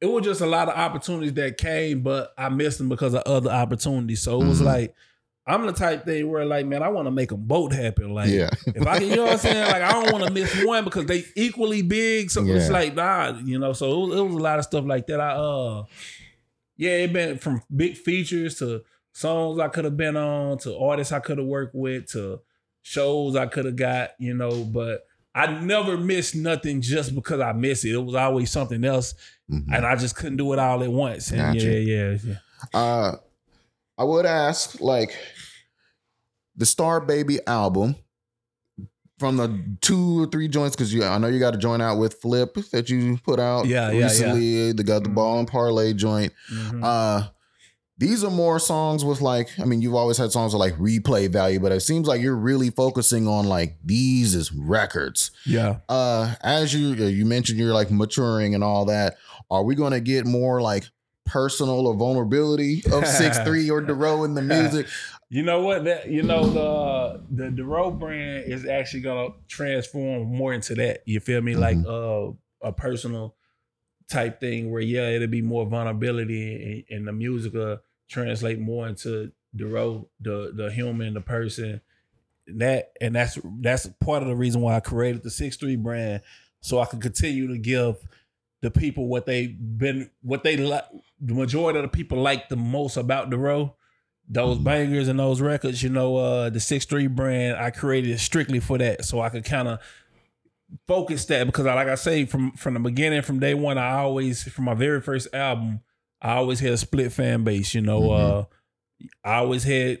it was just a lot of opportunities that came, but I missed them because of other opportunities. So it was Mhm. like I'm the type thing where like, man, I want to make them both happen. Like, yeah, if I can, you know what I'm saying? Like, I don't want to miss one because they equally big. So it's like, nah, you know. So it was, it was a lot of stuff like that. I uh, yeah, it been from big features to songs I could have been on to artists I could have worked with to shows I could have got, you know. But I never missed nothing just because I missed it. It was always something else, Mhm. and I just couldn't do it all at once. And Gotcha. yeah, yeah, yeah. Uh, I would ask like the Star Baby album from the two or three joints because you I know you got a joint out with Flip that you put out Yeah, yeah, yeah. recently. They got the Mhm. ball and parlay joint. Mhm. Uh these are more songs with like I mean you've always had songs with like replay value, but it seems like you're really focusing on like these as records. yeah. Uh as you you mentioned you're like maturing and all that. Are we gonna get more like personal or vulnerability of Six3 or Dorrough in the music? You know what? That you know the the Dorrough brand is actually gonna transform more into that. You feel me? Like uh, a personal type thing where yeah, it'll be more vulnerability and, and the music will translate more into Dorrough, the the human, the person. That and that's that's part of the reason why I created the Six3 brand, so I can continue to give the people what they've been what they like. The majority of the people like the most about the row those bangers and those records. You know, uh, the Six3 brand I created strictly for that, so I could kind of focus that because I, like I say from from the beginning from day one I always from my very first album I always had a split fan base you know uh I always had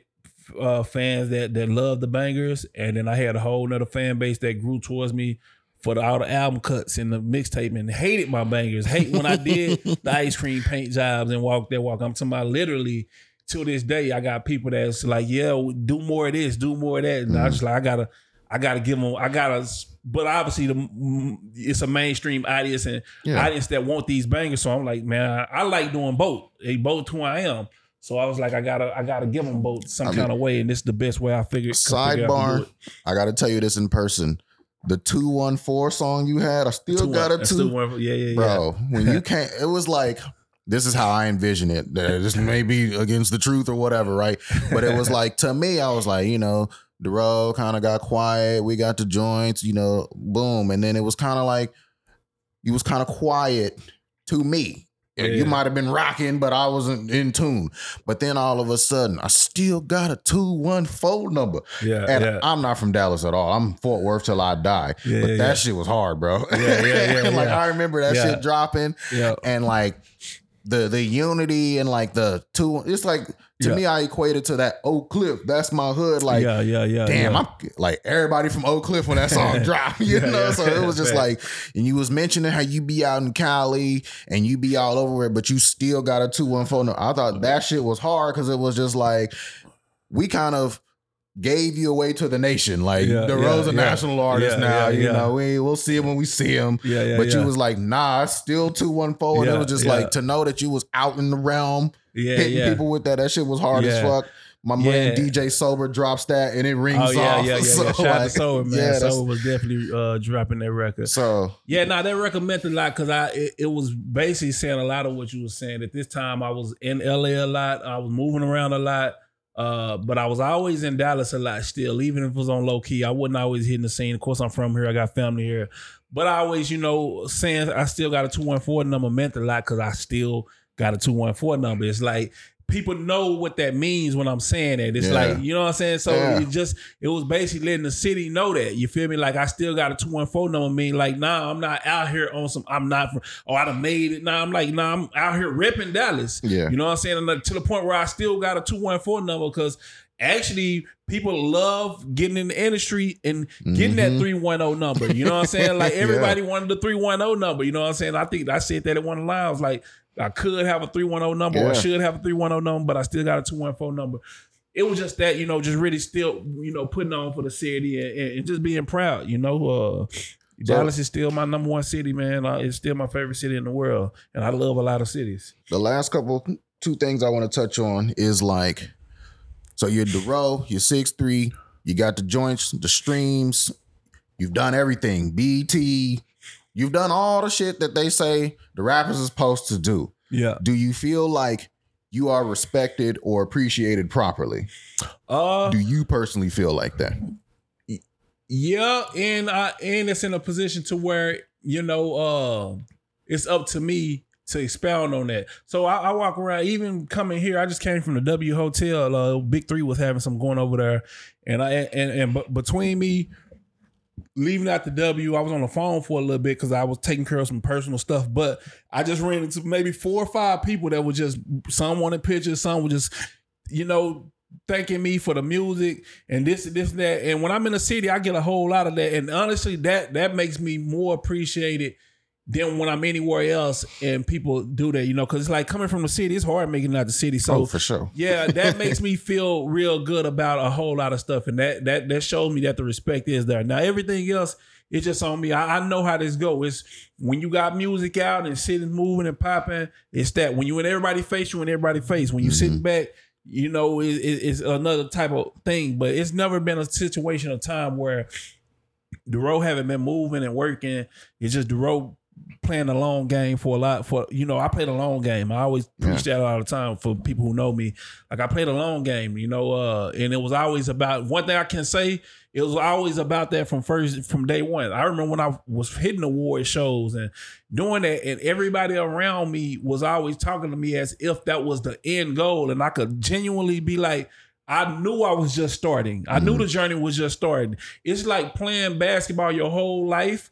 uh fans that that loved the bangers. And then I had a whole nother fan base that grew towards me for the, all the album cuts and the mixtape and hated my bangers hate when I did the ice cream paint jobs and walk that walk I'm talking about literally to this day I got people that's like yeah do more of this do more of that and I mm-hmm. just like I gotta I gotta give them. I gotta, but obviously the it's a mainstream audience and Yeah. audience that want these bangers. So I'm like, man, I, I like doing both. They both who I am. So I was like, I gotta, I gotta give them both some I mean- kind of way, and this is the best way I figured. could figure out to do Sidebar. I got to tell you this in person. The 214 song you had, I still Two- got a two. one- yeah, yeah, yeah. Bro, when you can't, it was like, this is how I envision it. This may be against the truth or whatever, right? But it was like, to me, I was like, you know, the road kind of got quiet. We got the joints, you know, boom. And then it was kind of like, you was kind of quiet to me. Yeah. You might have been rocking, but I wasn't in tune. But then all of a sudden, I still got a 214 number. Yeah, And yeah. I'm not from Dallas at all. I'm Fort Worth till I die. Yeah, but that shit was hard, bro. Yeah, yeah, yeah, like. I remember that shit dropping yeah. and like the the unity and like the two it's like to Yeah. me I equated to that Oak Cliff. That's my hood. Like yeah, yeah, yeah. damn, yeah. I'm like everybody from Oak Cliff when that song dropped, you Yeah, know. So it was just like, and you was mentioning how you be out in Cali and you be all over it, but you still got a two one phone. I thought that shit was hard because it was just like we kind of gave you away to the nation. Like Yeah, the yeah, Rose a yeah. national artist Yeah, now. yeah, you know, we we'll see him when we see him. yeah, yeah. but you was like, nah, it's still two one four, and it was just like to know that you was out in the realm yeah, hitting people with that. That shit was hard as fuck. My man DJ Sober drops that and it rings Oh yeah, off. yeah, yeah. So, yeah. Shout out to Sober, man. yeah, Soul was definitely uh, dropping that record. So Yeah, no, that record meant a lot because I it, it was basically saying a lot of what you were saying. At this time, I was in LA a lot. I was moving around a lot. Uh, but I was always in Dallas a lot still, even if it was on low key. I wasn't always hitting the scene. Of course, I'm from here. I got family here. But I always, you know, saying I still got a 214 number meant a lot because I still got a 214 number. It's like people know what that means when I'm saying that. It's Yeah. like, you know what I'm saying? So Yeah. it just it was basically letting the city know that. You feel me? Like I still got a 214 number mean like, nah, I'm not out here on some I'm not from oh I done made it. Nah, I'm like, nah, I'm out here ripping Dallas. Yeah. You know what I'm saying? And to the point where I still got a 214 number because actually people love getting in the industry and getting that Mhm. 310 number. You know what I'm saying? Like Yeah. everybody wanted the 310 number. You know what I'm saying? I think I said that at one of the lines. Like I could have a 310 number or I should have a 310 number, but I still got a 214 number. It was just that, you know, just really still, you know, putting on for the city and, and- just being proud, you know. Uh Dallas is still my number one city, man. Uh, it's still my favorite city in the world. And I love a lot of cities. the last couple two things I want to touch on is like, so you're Dorrough, you're Six3, you got the joints, the streams, you've done everything, BET, you've done all the shit that they say the rappers is supposed to do. Yeah. Do you feel like you are respected or appreciated properly? Uh Do you personally feel like that? Yeah, and I and it's in a position to where you know uh it's up to me to expound on that. So I, I walk around, even coming here. I just came from the W Hotel. Uh, Big Three was having some going over there, and I and and b- between me leaving out the W, I was on the phone for a little bit because I was taking care of some personal stuff. But I just ran into maybe four or five people that were just some wanted pictures, some were just you know thanking me for the music and this and this and that. And when I'm in the city, I get a whole lot of that. And honestly, that that makes me more appreciated than when I'm anywhere else and people do that, you know, because it's like coming from the city, it's hard making it out the city. So oh, for sure. yeah, that makes me feel real good about a whole lot of stuff, and that that that shows me that the respect is there. Now everything else, it's just on me. I, I know how this go. It's when you got music out and sitting, moving and popping. It's that when you in everybody face, you in everybody face. When you mm-hmm. sitting back, you know, it, it- it's another type of thing. But it's never been a situation of time where the road haven't been moving and working. It's just the road playing a long game for a lot for you know I played a long game. I always preach that all the time for people who know me. Like I played a long game, you know, uh, and it was always about one thing I can say. It was always about that from first from day one. I remember when I was hitting award shows and doing that, and everybody around me was always talking to me as if that was the end goal, and I could genuinely be like. I knew I was just starting. I knew the journey was just starting. It's like playing basketball your whole life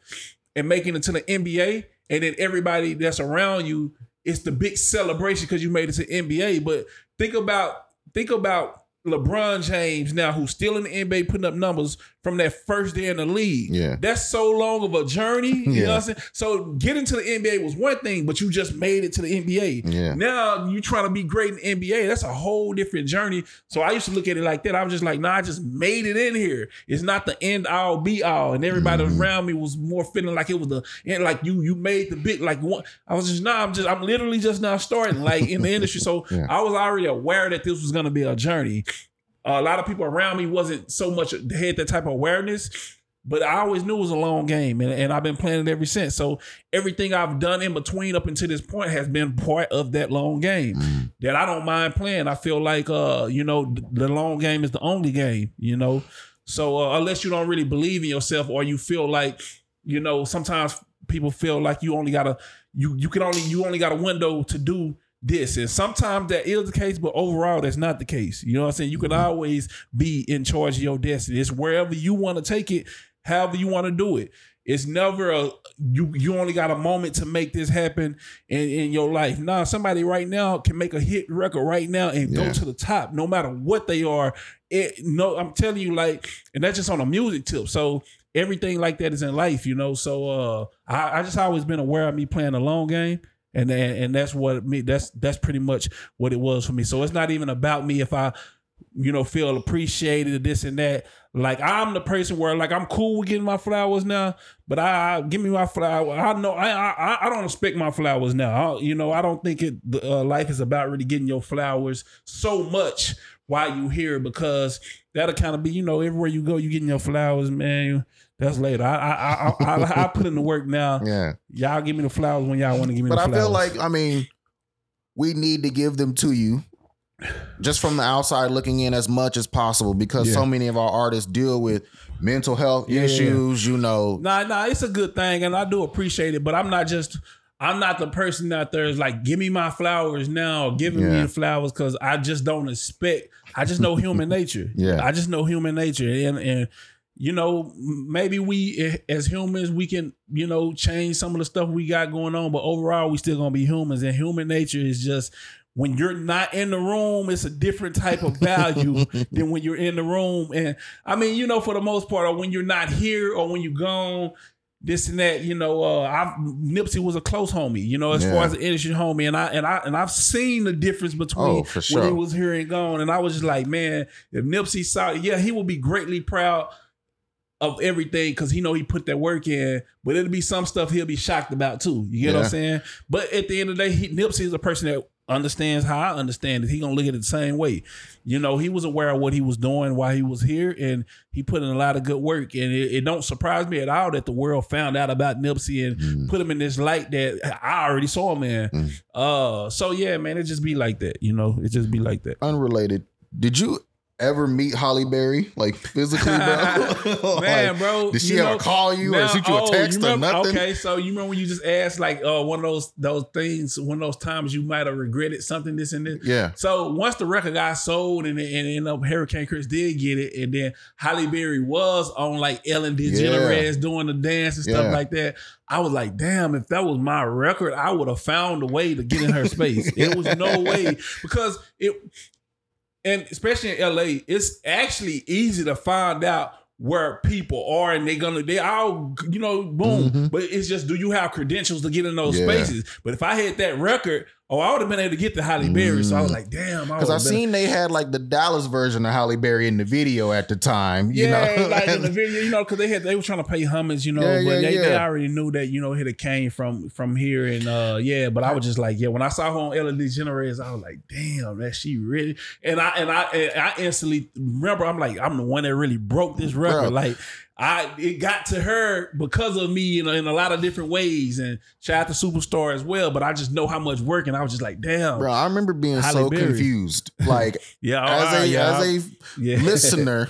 and making it to the NBA, and then everybody that's around you, it's the big celebration because you made it to NBA. But think about think about LeBron James now, who's still in the NBA putting up numbers from that first day in the league. Yeah. That's so long of a journey. You know what I'm saying? So getting to the NBA was one thing, but you just made it to the NBA. Yeah. Now you're trying to be great in the NBA. That's a whole different journey. So I used to look at it like that. I was just like, nah, I just made it in here. It's not the end all be all. And everybody Mm-hmm. around me was more feeling like it was the end, like you you made the big like one. I was just nah, I'm just I'm literally just now starting like in the industry. So Yeah. I was already aware that this was gonna be a journey. A lot of people around me wasn't so much had that type of awareness. But I always knew it was a long game, and, and I've been playing it ever since. So everything I've done in between up until this point has been part of that long game that I don't mind playing. I feel like uh, you know, the long game is the only game, you know. So uh, unless you don't really believe in yourself or you feel like, you know, sometimes people feel like you only gotta you you can only you only got a window to do this. And sometimes that is the case, but overall that's not the case. You know what I'm saying? You can always be in charge of your destiny. It's wherever you want to take it, however you want to do it. It's never a you you only got a moment to make this happen in, in your life. Nah, somebody right now can make a hit record right now and go to the top, no matter what they are. It no, I'm telling you, like, and that's just on a music tip. So everything like that is in life, you know. So uh I, I just always been aware of me playing a long game. And, and that's what me that's that's pretty much what it was for me. So it's not even about me if I you know, feel appreciated, this and that. Like I'm the person where like I'm cool with getting my flowers now, but I, I give me my flower. I know I I I don't expect my flowers now. I, you know, I don't think it. Uh, life is about really getting your flowers so much while you here because that'll kind of be you know everywhere you go you getting your flowers, man. That's later. I I I I, I put in the work now. Yeah. Y'all give me the flowers when y'all want to give me But I flowers. feel like, I mean, we need to give them to you just from the outside looking in as much as possible because Yeah. so many of our artists deal with mental health Yeah, yeah, yeah. issues, you know. Nah, nah, it's a good thing, and I do appreciate it. But I'm not just, I'm not the person out there is like, give me my flowers now, giving me the flowers because I just don't expect. I just know human nature. Yeah. I just know human nature, and and you know maybe we eh, as humans we can you know change some of the stuff we got going on, but overall we still gonna be humans, and human nature is just. When you're not in the room, it's a different type of value than when you're in the room. And I mean, you know, for the most part, or when you're not here or when you're gone, this and that, you know, uh I Nipsey was a close homie, you know, as Yeah. far as the industry homie. And I and I and I've seen the difference between Oh, for when he was here and gone. And I was just like, man, if Nipsey saw yeah, he will be greatly proud of everything because he know he put that work in, but it'll be some stuff he'll be shocked about too. You get what I'm saying? But at the end of the day, he, Nipsey is a person that understands how I understand it. He gonna look at it the same way. You know, he was aware of what he was doing while he was here, and he put in a lot of good work. And it, it don't surprise me at all that the world found out about Nipsey and Mm. put him in this light that I already saw him in. Mm. Uh, so yeah, man, it just be like that. You know, it just be like that. Unrelated. Did you ever meet Halle Berry, like physically, bro? Man, Like, bro, Did she ever know, call you or now- shoot you a oh, text you remember- or nothing? Okay, so you remember when you just asked like uh, one of those those things, one of those times you might have regretted something, this and this. Yeah. So once the record got sold and and ended up Hurricane Chris did get it, and then Halle Berry was on like Ellen DeGeneres doing the dance and stuff Yeah. like that. I was like, damn, if that was my record, I would have found a way to get in her space. It was no way because it and especially in LA, it's actually easy to find out where people are and they're gonna they all you know boom Mhm. but it's just do you have credentials to get in those Yeah. spaces but if i had that record oh i would have been able to get the Halle Berry so i was Mm. like damn Because I seen they had like the Dallas version of Halle Berry in the video at the time. You yeah, know? like in the video, you know, because they had they were trying to pay homage, you know, Yeah, but yeah, they, they already knew that, you know, it had came from from here and uh yeah, but I was just like, yeah, when I saw her on Ellen DeGeneres, I was like, damn, that she really and I and I and I instantly remember I'm like, I'm the one that really broke this record. Bruh. Like I it got to her because of me in, in a lot of different ways. And shout out to Superstar as well. But I just know how much work, and I was just like, damn, Bro, I remember being Halle so Berry. confused. Like yeah, as right, a yeah, as a yeah. listener,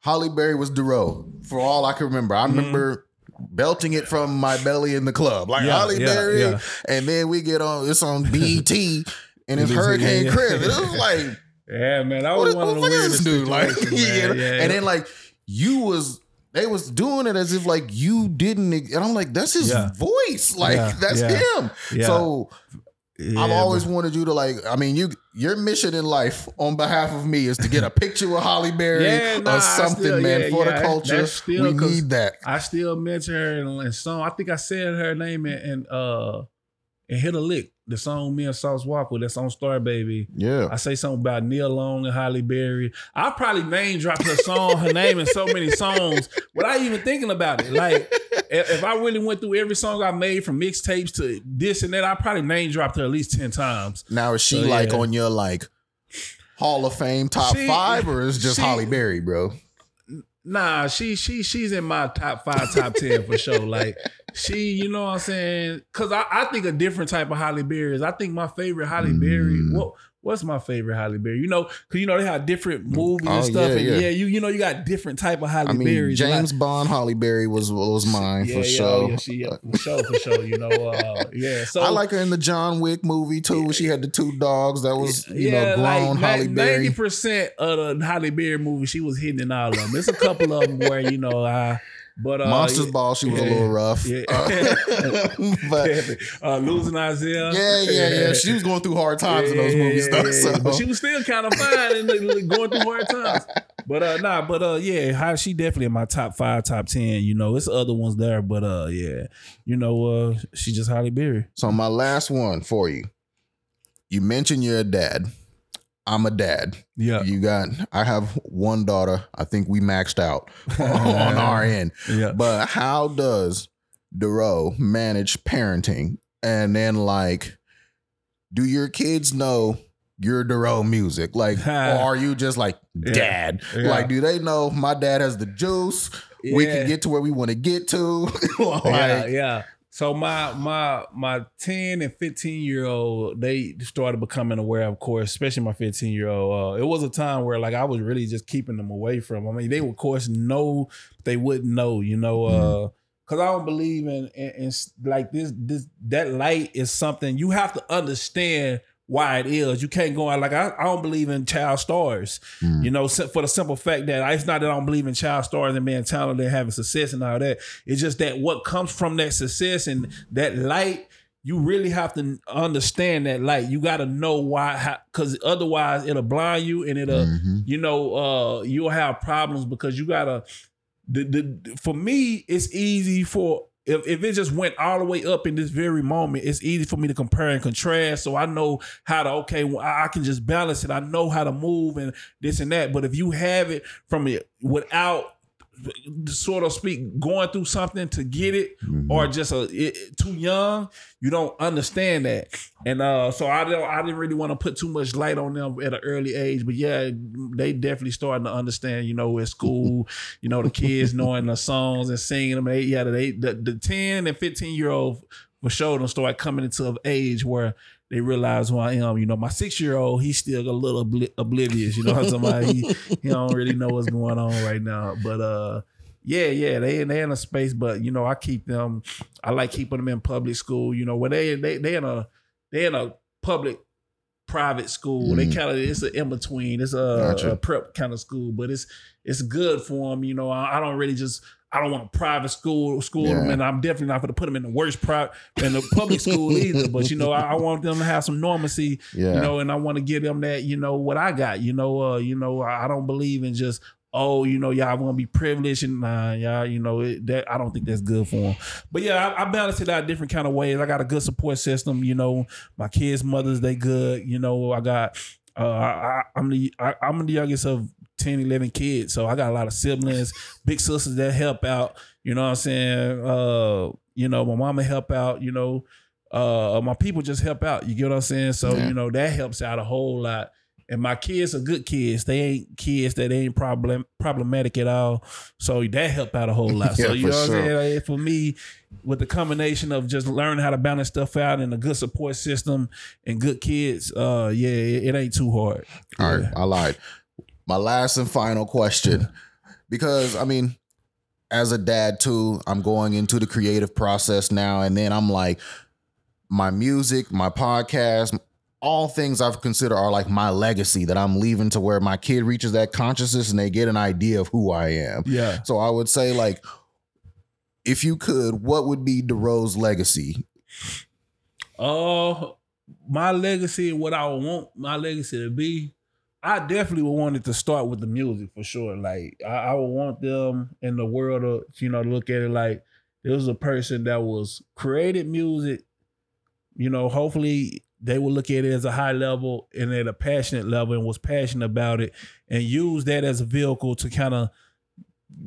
Halle Berry was Dorrough for all I can remember. I Mhm. remember belting it from my belly in the club, like Yeah, Holly yeah, Berry. yeah. And then we get on it's on BET and it's Hurricane yeah. Chris. It was like, yeah, man, I was one of the weirdest dude? Like, man. yeah, and then like you was. They was doing it as if like you didn't, and I'm like, that's his Yeah. voice, like Yeah, that's him. So I've always bro. wanted you to like. I mean, you your mission in life on behalf of me is to get a picture with Halle Berry nah, or something, still- man, for the culture. still we need that. I still mention her in, in song. I think I said her name in uh in Hit a Lick, the song me and Sauce Walka with. That's on Star Baby. Yeah, I say something about Nia Long and Halle Berry. I probably name dropped her song, her name in so many songs without even thinking about it. Like if, I really went through every song I made from mixtapes to this and that, I probably name dropped her at least ten times. now is she So, like yeah. on your like Hall of Fame top She- five, or is just she- Halle Berry, bro? Nah, she she she's in my top five, top ten for sure. Like she, you know what I'm saying? Cause I, I think a different type of Halle Berry is. I think my favorite Halle Berry. Mm. What what's my favorite Halle Berry? You know, cause you know they have different movies Oh, and stuff. yeah, and yeah. yeah. you you know you got different type of Halle I mean, Berries. James Bond Halle Berry was was mine yeah, for yeah, sure. Oh, yeah, she, yeah, for sure, for sure. You know, uh, yeah. So I like her in the John Wick movie too. She had the two dogs that was you know grown Halle Berry. ninety percent of the Halle Berry movie, she was hitting all of them. There's a couple of them where you know, I but uh, Monsters Ball, she was a little rough. yeah. Uh, but uh, losing Isaiah. yeah, yeah, yeah. She was going through hard times in those movies, yeah, though. yeah, so. yeah. But she was still kind of fine and going through hard times. But uh, nah, but uh, yeah, how she definitely in my top five, top ten. You know, it's other ones there, but uh, yeah, you know, uh, she just Halle Berry. So my last one for you. You mentioned you're a dad. I'm a dad. Yeah, You got I have one daughter. I think we maxed out on our end. yeah. But how does Dorrough manage parenting? And then like, do your kids know your Dorrough music? Like, or are you just like dad? Yeah. Like, do they know my dad has the juice? We can get to where we want to get to. like, yeah, yeah. So my my my ten and fifteen year old they started becoming aware, of course, especially my fifteen year old. Uh, it was a time where like I was really just keeping them away from. I mean, they would of course know, they wouldn't know, you know. Uh, Cause I don't believe in, in, in like this this that light is something you have to understand why it is. You can't go out like I, I don't believe in child stars. Mm. You know, for the simple fact that I- it's not that I don't believe in child stars and being talented and having success and all that. It's just that what comes from that success and that light, you really have to understand that light. You got to know why, because otherwise it'll blind you and it'll, Mhm. you know, uh, you'll have problems because you gotta. The, the for me, it's easy for if, if it just went all the way up in this very moment, it's easy for me to compare and contrast. So I know how to okay, well, I I can just balance it. I know how to move and this and that. But if you have it from it without sort of speak going through something to get it Mhm. or just a it, too young you don't understand that and uh so i don't i didn't really want to put too much light on them at an early age but yeah they definitely starting to understand you know at school you know the kids knowing the songs and singing them they yeah they the, the 10 and 15 year old for sure them start coming into an age where they realize who I am. You know, my six year old, he's still a little obli- oblivious. You know, I'm talking he, he don't really know what's going on right now. But uh, yeah, yeah, they they in a space, but you know, I keep them. I like keeping them in public school. You know, where they they they in a they in a public private school. They Mhm. kind of it's an in between. It's a, Gotcha. a prep kind of school, but it's it's good for them. You know, I, I don't really just. I don't want a private school school them, and I'm definitely not going to put them in the worst private in the public school either. But you know, I, I want them to have some normalcy Yeah. you know, and I want to give them that, you know, what I got, you know, uh, you know, I I don't believe in just, oh, you know, y'all want to be privileged and nah, y'all, you know, it, that I don't think that's good for them. But yeah, I, I balance it out different kind of ways. I got a good support system, you know, my kids' mothers, they good, you know, I got, uh, I, I'm the, I, I'm the youngest of 10, 11 kids. So I got a lot of siblings, big sisters that help out, you know what I'm saying? Uh, you know, my mama help out, you know, uh my people just help out. You get what I'm saying? So, Yeah. you know, that helps out a whole lot. And my kids are good kids. They ain't kids that ain't problem problematic at all. So that helped out a whole lot. Yeah, so you know what. I'm saying? Like, for me, with the combination of just learning how to balance stuff out and a good support system and good kids, uh, yeah, it, it ain't too hard. All Yeah. right, I lied. My last and final question, because I mean, as a dad too, I'm going into the creative process now, and then I'm like, my music, my podcast, all things I've considered are like my legacy that I'm leaving to where my kid reaches that consciousness and they get an idea of who I am. Yeah. So I would say, like, if you could, what would be Dorrough's legacy? Uh, my legacy and what I want my legacy to be, I definitely would want it to start with the music for sure. Like I, I would want them in the world to, you know, look at it like there was a person that was created music. You know, hopefully they will look at it as a high level and at a passionate level and was passionate about it and use that as a vehicle to kind of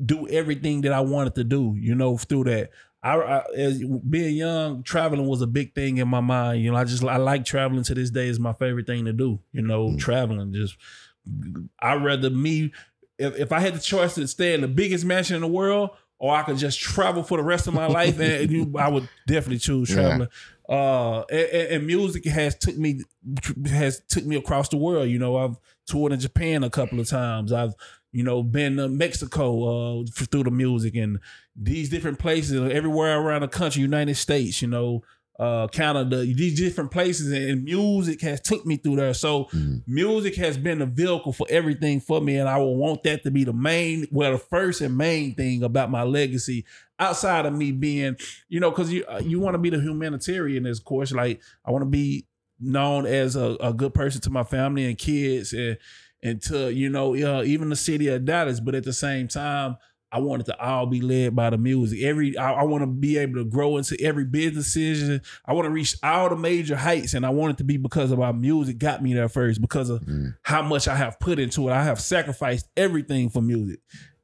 do everything that I wanted to do, you know, through that. I, I as being young, traveling was a big thing in my mind. You know, I just I like traveling to this day is my favorite thing to do. You know, Mm. traveling just I'd rather me if, if I had the choice to stay in the biggest mansion in the world or I could just travel for the rest of my life and you, I would definitely choose Yeah. Uh and, and- music has took me has took me across the world. You know, I've toured in Japan a couple of times. I've you know been to Mexico uh through the music and these different places everywhere around the country, United States. You know, uh Canada, these different places and music has took me through there. So Mhm. music has been a vehicle for everything for me, and I will want that to be the main, well, the first and main thing about my legacy. Outside of me being, you know, because you uh, you want to be the humanitarian, of course. Like I want to be known as a, a good person to my family and kids, and and to you know, uh, even the city of Dallas. But at the same time, I want it to all be led by the music. Every I, I want to be able to grow into every business decision. I want to reach all the major heights, and I want it to be because of our music got me there first. Because of Mm. how much I have put into it, I have sacrificed everything for music,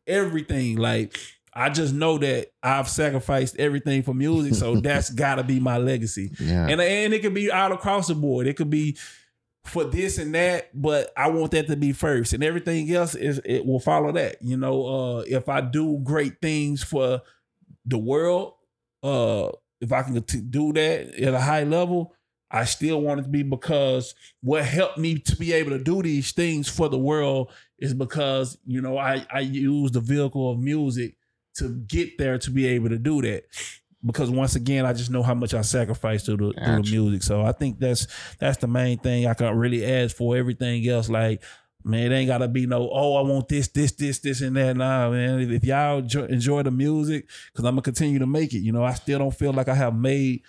everything. Like I just know that I've sacrificed everything for music, so that's got to be my legacy. Yeah. And and it could be all across the board. It could be for this and that, but I want that to be first, and everything else is it will follow that. You know, uh, if I do great things for the world, uh, if I can t- do that at a high level, I still want it to be because what helped me to be able to do these things for the world is because you know I I use the vehicle of music to get there to be able to do that. Because once again, I just know how much I sacrificed through the, through the music. So I think that's that's the main thing I can really ask for. Everything else, like man, it ain't gotta be no. Oh, I want this, this, this, this, and that. Nah, man. If, if y'all enjoy, the music, because I'm gonna continue to make it. You know, I still don't feel like I have made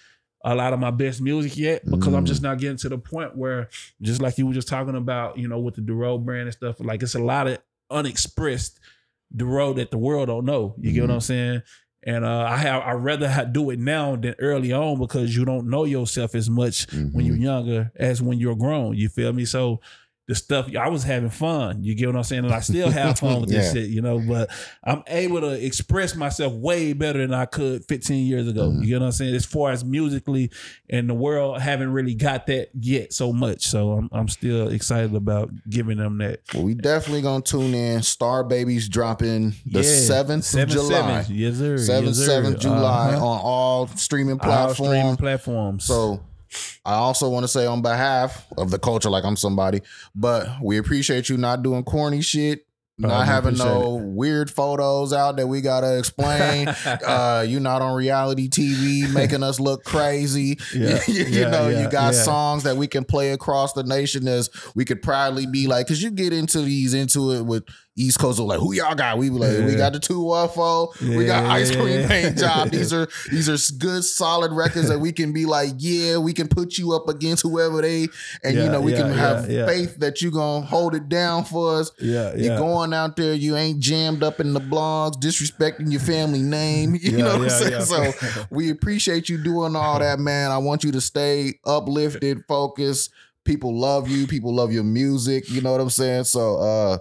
a lot of my best music yet because I'm Mm. just not getting to the point where, just like you were just talking about, you know, with the Dorrough brand and stuff. Like it's a lot of unexpressed Dorrough that the world don't know. You get what Mhm. I'm saying? And uh, I have I rather do it now than early on because you don't know yourself as much when you're Mhm. younger as when you're grown. You feel me? So the stuff I was having fun. You get what I'm saying? And I still have fun with this shit, you know. But I'm able to express myself way better than I could 15 years ago. Mhm. You get what I'm saying? As far as musically and the world haven't really got that yet so much. So I'm I'm still excited about giving them that. Well, we definitely gonna tune in. Star Baby's dropping the Yeah, seventh of July. Yes, sir. Seventh, yes, seventh July Uh-huh. on all streaming All streaming platforms. platforms. So I also want to say on behalf of the culture, like I'm somebody, but we appreciate you not doing corny shit, Oh, not having no weird photos out that we gotta explain. uh, you not on reality TV making us look crazy. Yeah, you yeah, know, yeah, you got songs that we can play across the nation as we could proudly be like, cause you get into these into it with East Coast of like, who y'all got? We be like, we got the two UFO, we got ice cream yeah. paint job. These are these are good solid records that we can be like, yeah, we can put you up against whoever they, and you know, we yeah, can have yeah, yeah. faith that you're gonna hold it down for us. yeah, You're yeah. going out there, you ain't jammed up in the blogs, disrespecting your family name. You Yeah, know what I'm saying? yeah. So we appreciate you doing all that, man. I want you to stay uplifted, focused. People love you. People love your music. You know what I'm saying? So uh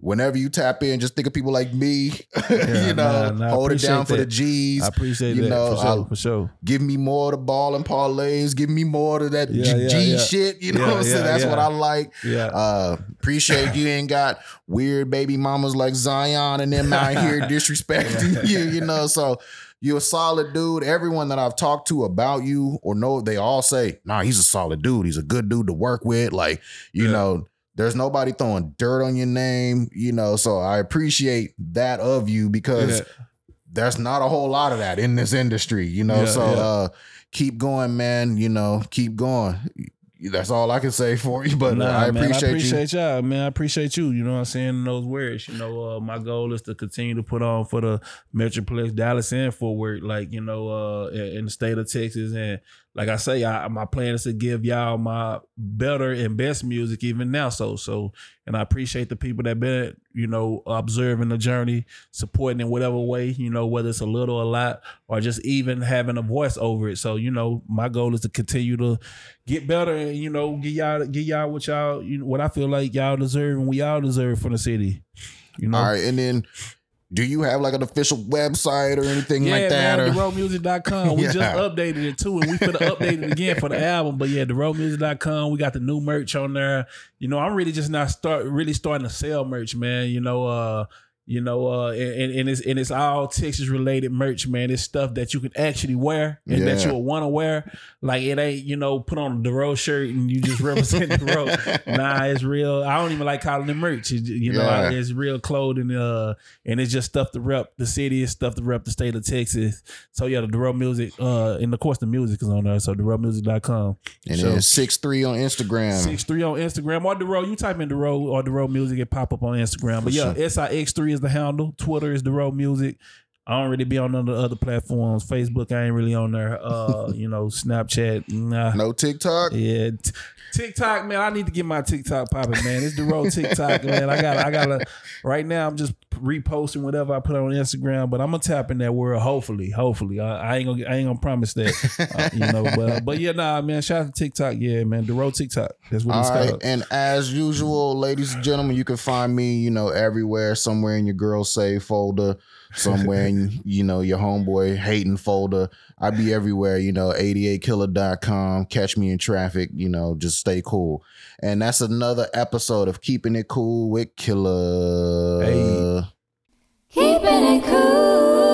whenever you tap in, just think of people like me. Yeah, you know, nah, nah, hold it down appreciate for the. G's. I appreciate you that know, for sure. For sure. Give me more of the ball and parlays. Give me more of that Yeah, G, yeah, G shit. You know what I'm saying? That's what I like. Yeah. Uh, appreciate you ain't got weird baby mamas like Zion and them out here disrespecting you, you know. So you're a solid dude. Everyone that I've talked to about you or know, they all say, nah, he's a solid dude. He's a good dude to work with. Like, you Yeah. know, there's nobody throwing dirt on your name, you know. So I appreciate that of you because Yeah. there's not a whole lot of that in this industry, you know. Yeah, so uh keep going, man. You know, keep going. That's all I can say for you. But uh, Nah, I man, appreciate, I appreciate y'all, man. I appreciate you. You know what I'm saying? In those words. You know, uh, my goal is to continue to put on for the Metroplex, Dallas, and Fort Worth, like, you know, uh, in the state of Texas. And like I say, I, my plan is to give y'all my better and best music even now. So, so, and I appreciate the people that been, you know, observing the journey, supporting in whatever way, you know, whether it's a little, a lot, or just even having a voice over it. So, you know, my goal is to continue to get better and you know get y'all get y'all what y'all you know, what I feel like y'all deserve and we all deserve from the city. You know. All right, and then do you have like an official website or anything Yeah, like that? man, or dorroughmusic.com. We just updated it too, and we finna update it again for the album. But yeah, dorroughmusic.com. We got the new merch on there. You know, I'm really just not start really starting to sell merch, man. You know, uh, you know, uh, and, and it's and it's all Texas related merch, man. It's stuff that you can actually wear and that you'll want to wear. Like it ain't, you know, put on the road shirt and you just represent the road. Nah, it's real. I don't even like calling it merch. It- you know, Yeah. it's real clothing, uh, and it's just stuff to rep the city, it's stuff to rep the state of Texas. So yeah, the Dorrough Music, uh, and of course the music is on there. So DorroughMusic.com. and so, then six three on Instagram. Six three on Instagram or Dorrough. You type in Dorrough or Dorrough Music, it pop up on Instagram. But For yeah, sure. SIX three is the handle. Twitter is Dorrough Music. I don't really be on none of the other platforms. Facebook, I ain't really on there. Uh, you know, Snapchat, nah. No TikTok. Yeah, T- TikTok, man. I need to get my TikTok popping, man. It's Dorrough TikTok, man. I got, I got to. Right now, I'm just reposting whatever I put on Instagram, but I'm gonna tap in that world. Hopefully, hopefully. I, I ain't gonna, I ain't gonna promise that, uh, you know. But, but yeah, nah, man. Shout out to TikTok, yeah, man. Dorrough TikTok. That's what it's All right, called. and as usual, ladies and gentlemen, you can find me, you know, everywhere, somewhere in your girl save folder, somewhere in, you know, your homeboy hating folder. I'd be everywhere, you know, 88killa.com. Catch me in traffic, you know, just stay cool. And that's another episode of Keeping It Cool with Killa. Hey. Keeping it cool.